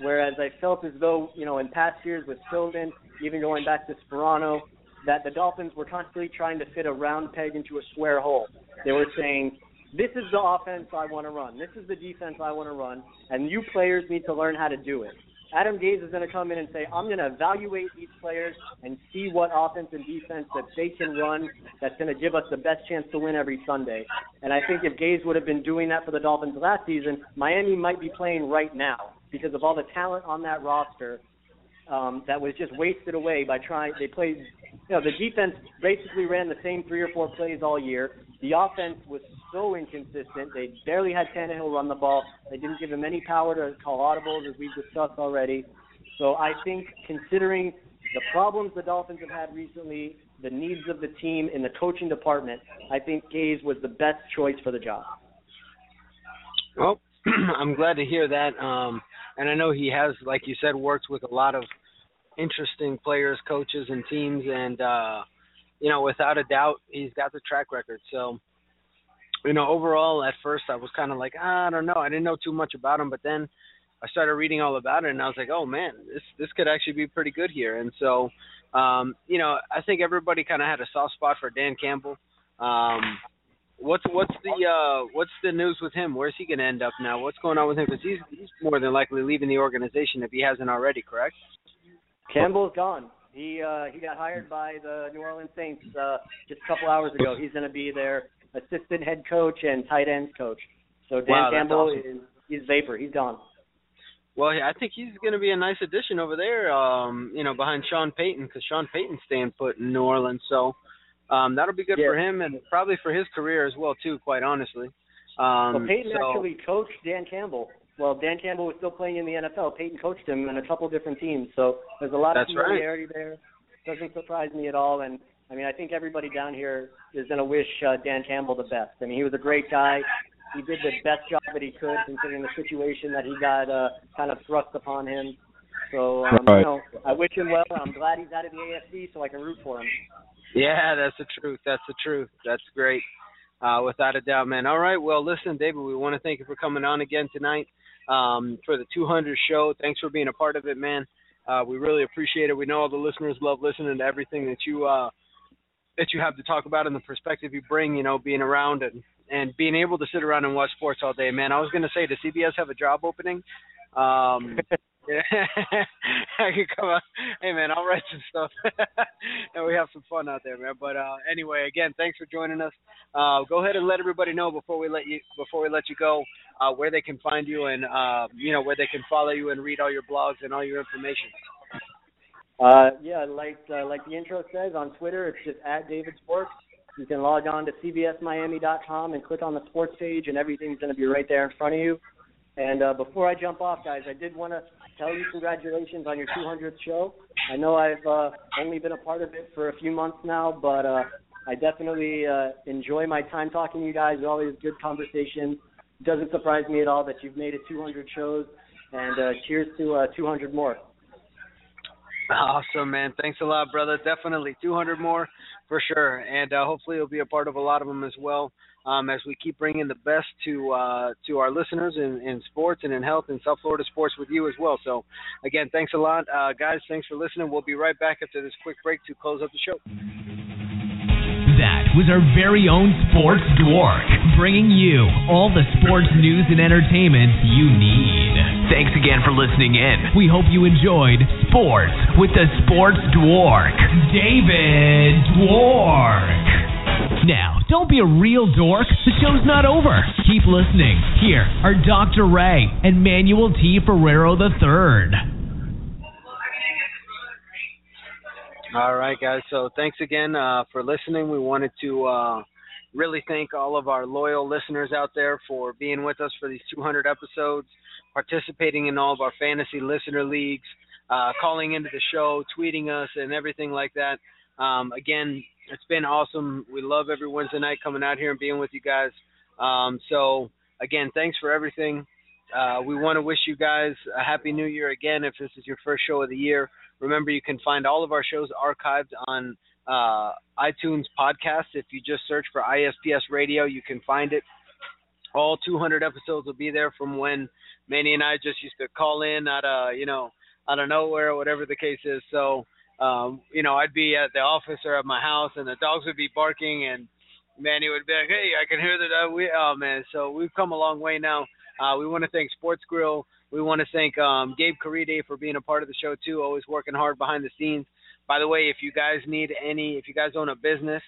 Whereas I felt as though, you know, in past years with Philbin, even going back to Sparano, that the Dolphins were constantly trying to fit a round peg into a square hole. They were saying, this is the offense I want to run. This is the defense I want to run, and you players need to learn how to do it. Adam Gase is going to come in and say, I'm going to evaluate these players and see what offense and defense that they can run that's going to give us the best chance to win every Sunday. And I think if Gase would have been doing that for the Dolphins last season, Miami might be playing right now because of all the talent on that roster um, that was just wasted away by trying. They played, you know, the defense basically ran the same three or four plays all year. The offense was so inconsistent. They barely had Tannehill run the ball. They didn't give him any power to call audibles, as we've discussed already. So I think, considering the problems the Dolphins have had recently, the needs of the team in the coaching department, I think Gase was the best choice for the job. Well, *clears throat* I'm glad to hear that. Um, and I know he has, like you said, worked with a lot of interesting players, coaches, and teams, and uh, you know, without a doubt, he's got the track record. So, you know, overall, at first, I was kind of like, ah, I don't know, I didn't know too much about him, but then I started reading all about it, and I was like, oh man, this this could actually be pretty good here. And so, um, you know, I think everybody kind of had a soft spot for Dan Campbell. Um, What's what's the uh what's the news with him? Where's he going to end up now? What's going on with him? Because he's he's more than likely leaving the organization if he hasn't already. Correct? Campbell's gone. He uh, he got hired by the New Orleans Saints uh, just a couple hours ago. He's going to be their assistant head coach and tight ends coach. So Dan Wow, Campbell awesome. is he's vapor. He's gone. Well, yeah, I think he's going to be a nice addition over there. Um, you know, behind Sean Payton because Sean Payton's staying put in New Orleans, so um, that'll be good Yeah. for him and probably for his career as well too. Quite honestly. Um, well, Payton so, actually coached Dan Campbell. Well, Dan Campbell was still playing in the NFL. Payton coached him in a couple different teams, so there's a lot That's of right. familiarity there. Doesn't surprise me at all, and I mean, I think everybody down here is going to wish uh, Dan Campbell the best. I mean, he was a great guy. He did the best job that he could, considering the situation that he got uh, kind of thrust upon him. So, um, Right. you know, I wish him well. I'm glad he's out of the AFC, so I can root for him. Yeah, that's the truth. That's the truth. That's great. Uh, without a doubt, man. All right. Well, listen, David, we want to thank you for coming on again tonight um, for the 200 show. Thanks for being a part of it, man. Uh, we really appreciate it. We know all the listeners love listening to everything that you uh, that you have to talk about and the perspective you bring. You know, being around and and being able to sit around and watch sports all day, man. I was going to say, does CBS have a job opening? Um, *laughs* yeah, *laughs* I could come out. Hey, man, I'll write some stuff, *laughs* and we have some fun out there, man. But uh, anyway, again, thanks for joining us. Uh, go ahead and let everybody know before we let you before we let you go uh, where they can find you and uh, you know where they can follow you and read all your blogs and all your information. Uh, yeah, like uh, like the intro says on Twitter, it's just at David Sports. You can log on to cbsmiami.com and click on the sports page, and everything's going to be right there in front of you. And before I jump off, guys, I did want to tell you congratulations on your 200th show. I know I've uh, only been a part of it for a few months now, but uh, I definitely uh, enjoy my time talking to you guys. Always good conversation. Doesn't surprise me at all that you've made it 200 shows. And uh, cheers to uh, 200 more. Awesome, man. Thanks a lot, brother. Definitely 200 more for sure, and uh, hopefully you'll be a part of a lot of them as well. Um, as we keep bringing the best to uh, to our listeners in, in sports and in health and South Florida sports with you as well. So, again, thanks a lot, uh, guys. Thanks for listening. We'll be right back after this quick break to close up the show. That was our very own Sports Dork, bringing you all the sports news and entertainment you need. Thanks again for listening in. We hope you enjoyed Sports with the Sports Dwark, David Dwork. Now, don't be a real dork. The show's not over. Keep listening. Here are Dr. Ray and Manuel T. Ferrero III. All right, guys. So thanks again uh, for listening. We wanted to uh, really thank all of our loyal listeners out there for being with us for these 200 episodes, participating in all of our fantasy listener leagues, uh, calling into the show, tweeting us, and everything like that. Um, again, it's been awesome. We love every Wednesday night coming out here and being with you guys. Um, so again, thanks for everything. Uh, we want to wish you guys a happy new year again. If this is your first show of the year, remember you can find all of our shows archived on uh, iTunes podcast. If you just search for ISPS Radio, you can find it. All 200 episodes will be there from when Manny and I just used to call in out of you know out of nowhere, or whatever the case is. So um, you know, I'd be at the office or at my house, and the dogs would be barking, and Manny would be like, "Hey, I can hear that." Uh, we, oh man, so we've come a long way now. Uh, we want to thank Sports Grill. We want to thank um, Gabe Caride for being a part of the show too, always working hard behind the scenes. By the way, if you guys need any, if you guys own a business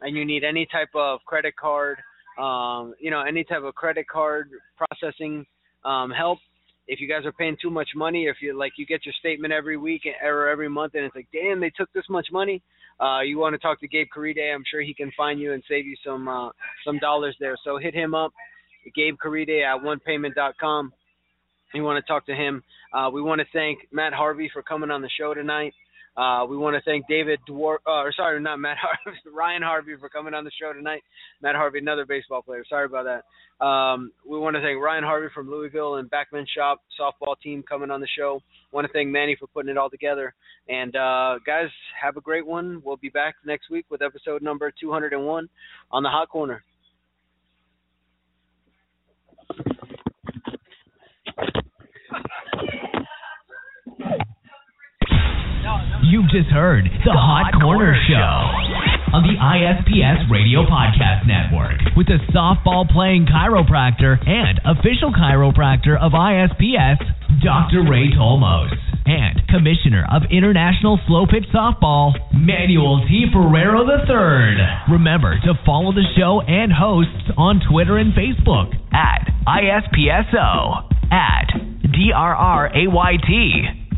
and you need any type of credit card, um, you know, any type of credit card processing um, help, if you guys are paying too much money, if you like you get your statement every week or every month and it's like, damn, they took this much money, uh, you want to talk to Gabe Caride, I'm sure he can find you and save you some uh, some dollars there. So hit him up, Gabe Caride at onepayment.com. You want to talk to him. Uh, we want to thank Matt Harvey for coming on the show tonight. Uh, we want to thank David Dwork, uh, or sorry, not Matt *laughs* Harvey, Ryan Harvey for coming on the show tonight. Matt Harvey, another baseball player. Sorry about that. Um, we want to thank Ryan Harvey from Louisville and Backman Shop softball team coming on the show. Want to thank Manny for putting it all together. And uh, guys, have a great one. We'll be back next week with episode number 201 on the Hot Corner. You've just heard the, Hot, Corner, Show on the ISPS Radio Podcast Network with the softball playing chiropractor and official chiropractor of ISPS, Dr. Ray Tolmos. and Commissioner of International Slow Pitch Softball, Manuel T. Ferrero III. Remember to follow the show and hosts on Twitter and Facebook at ISPSO, at DRRAYT.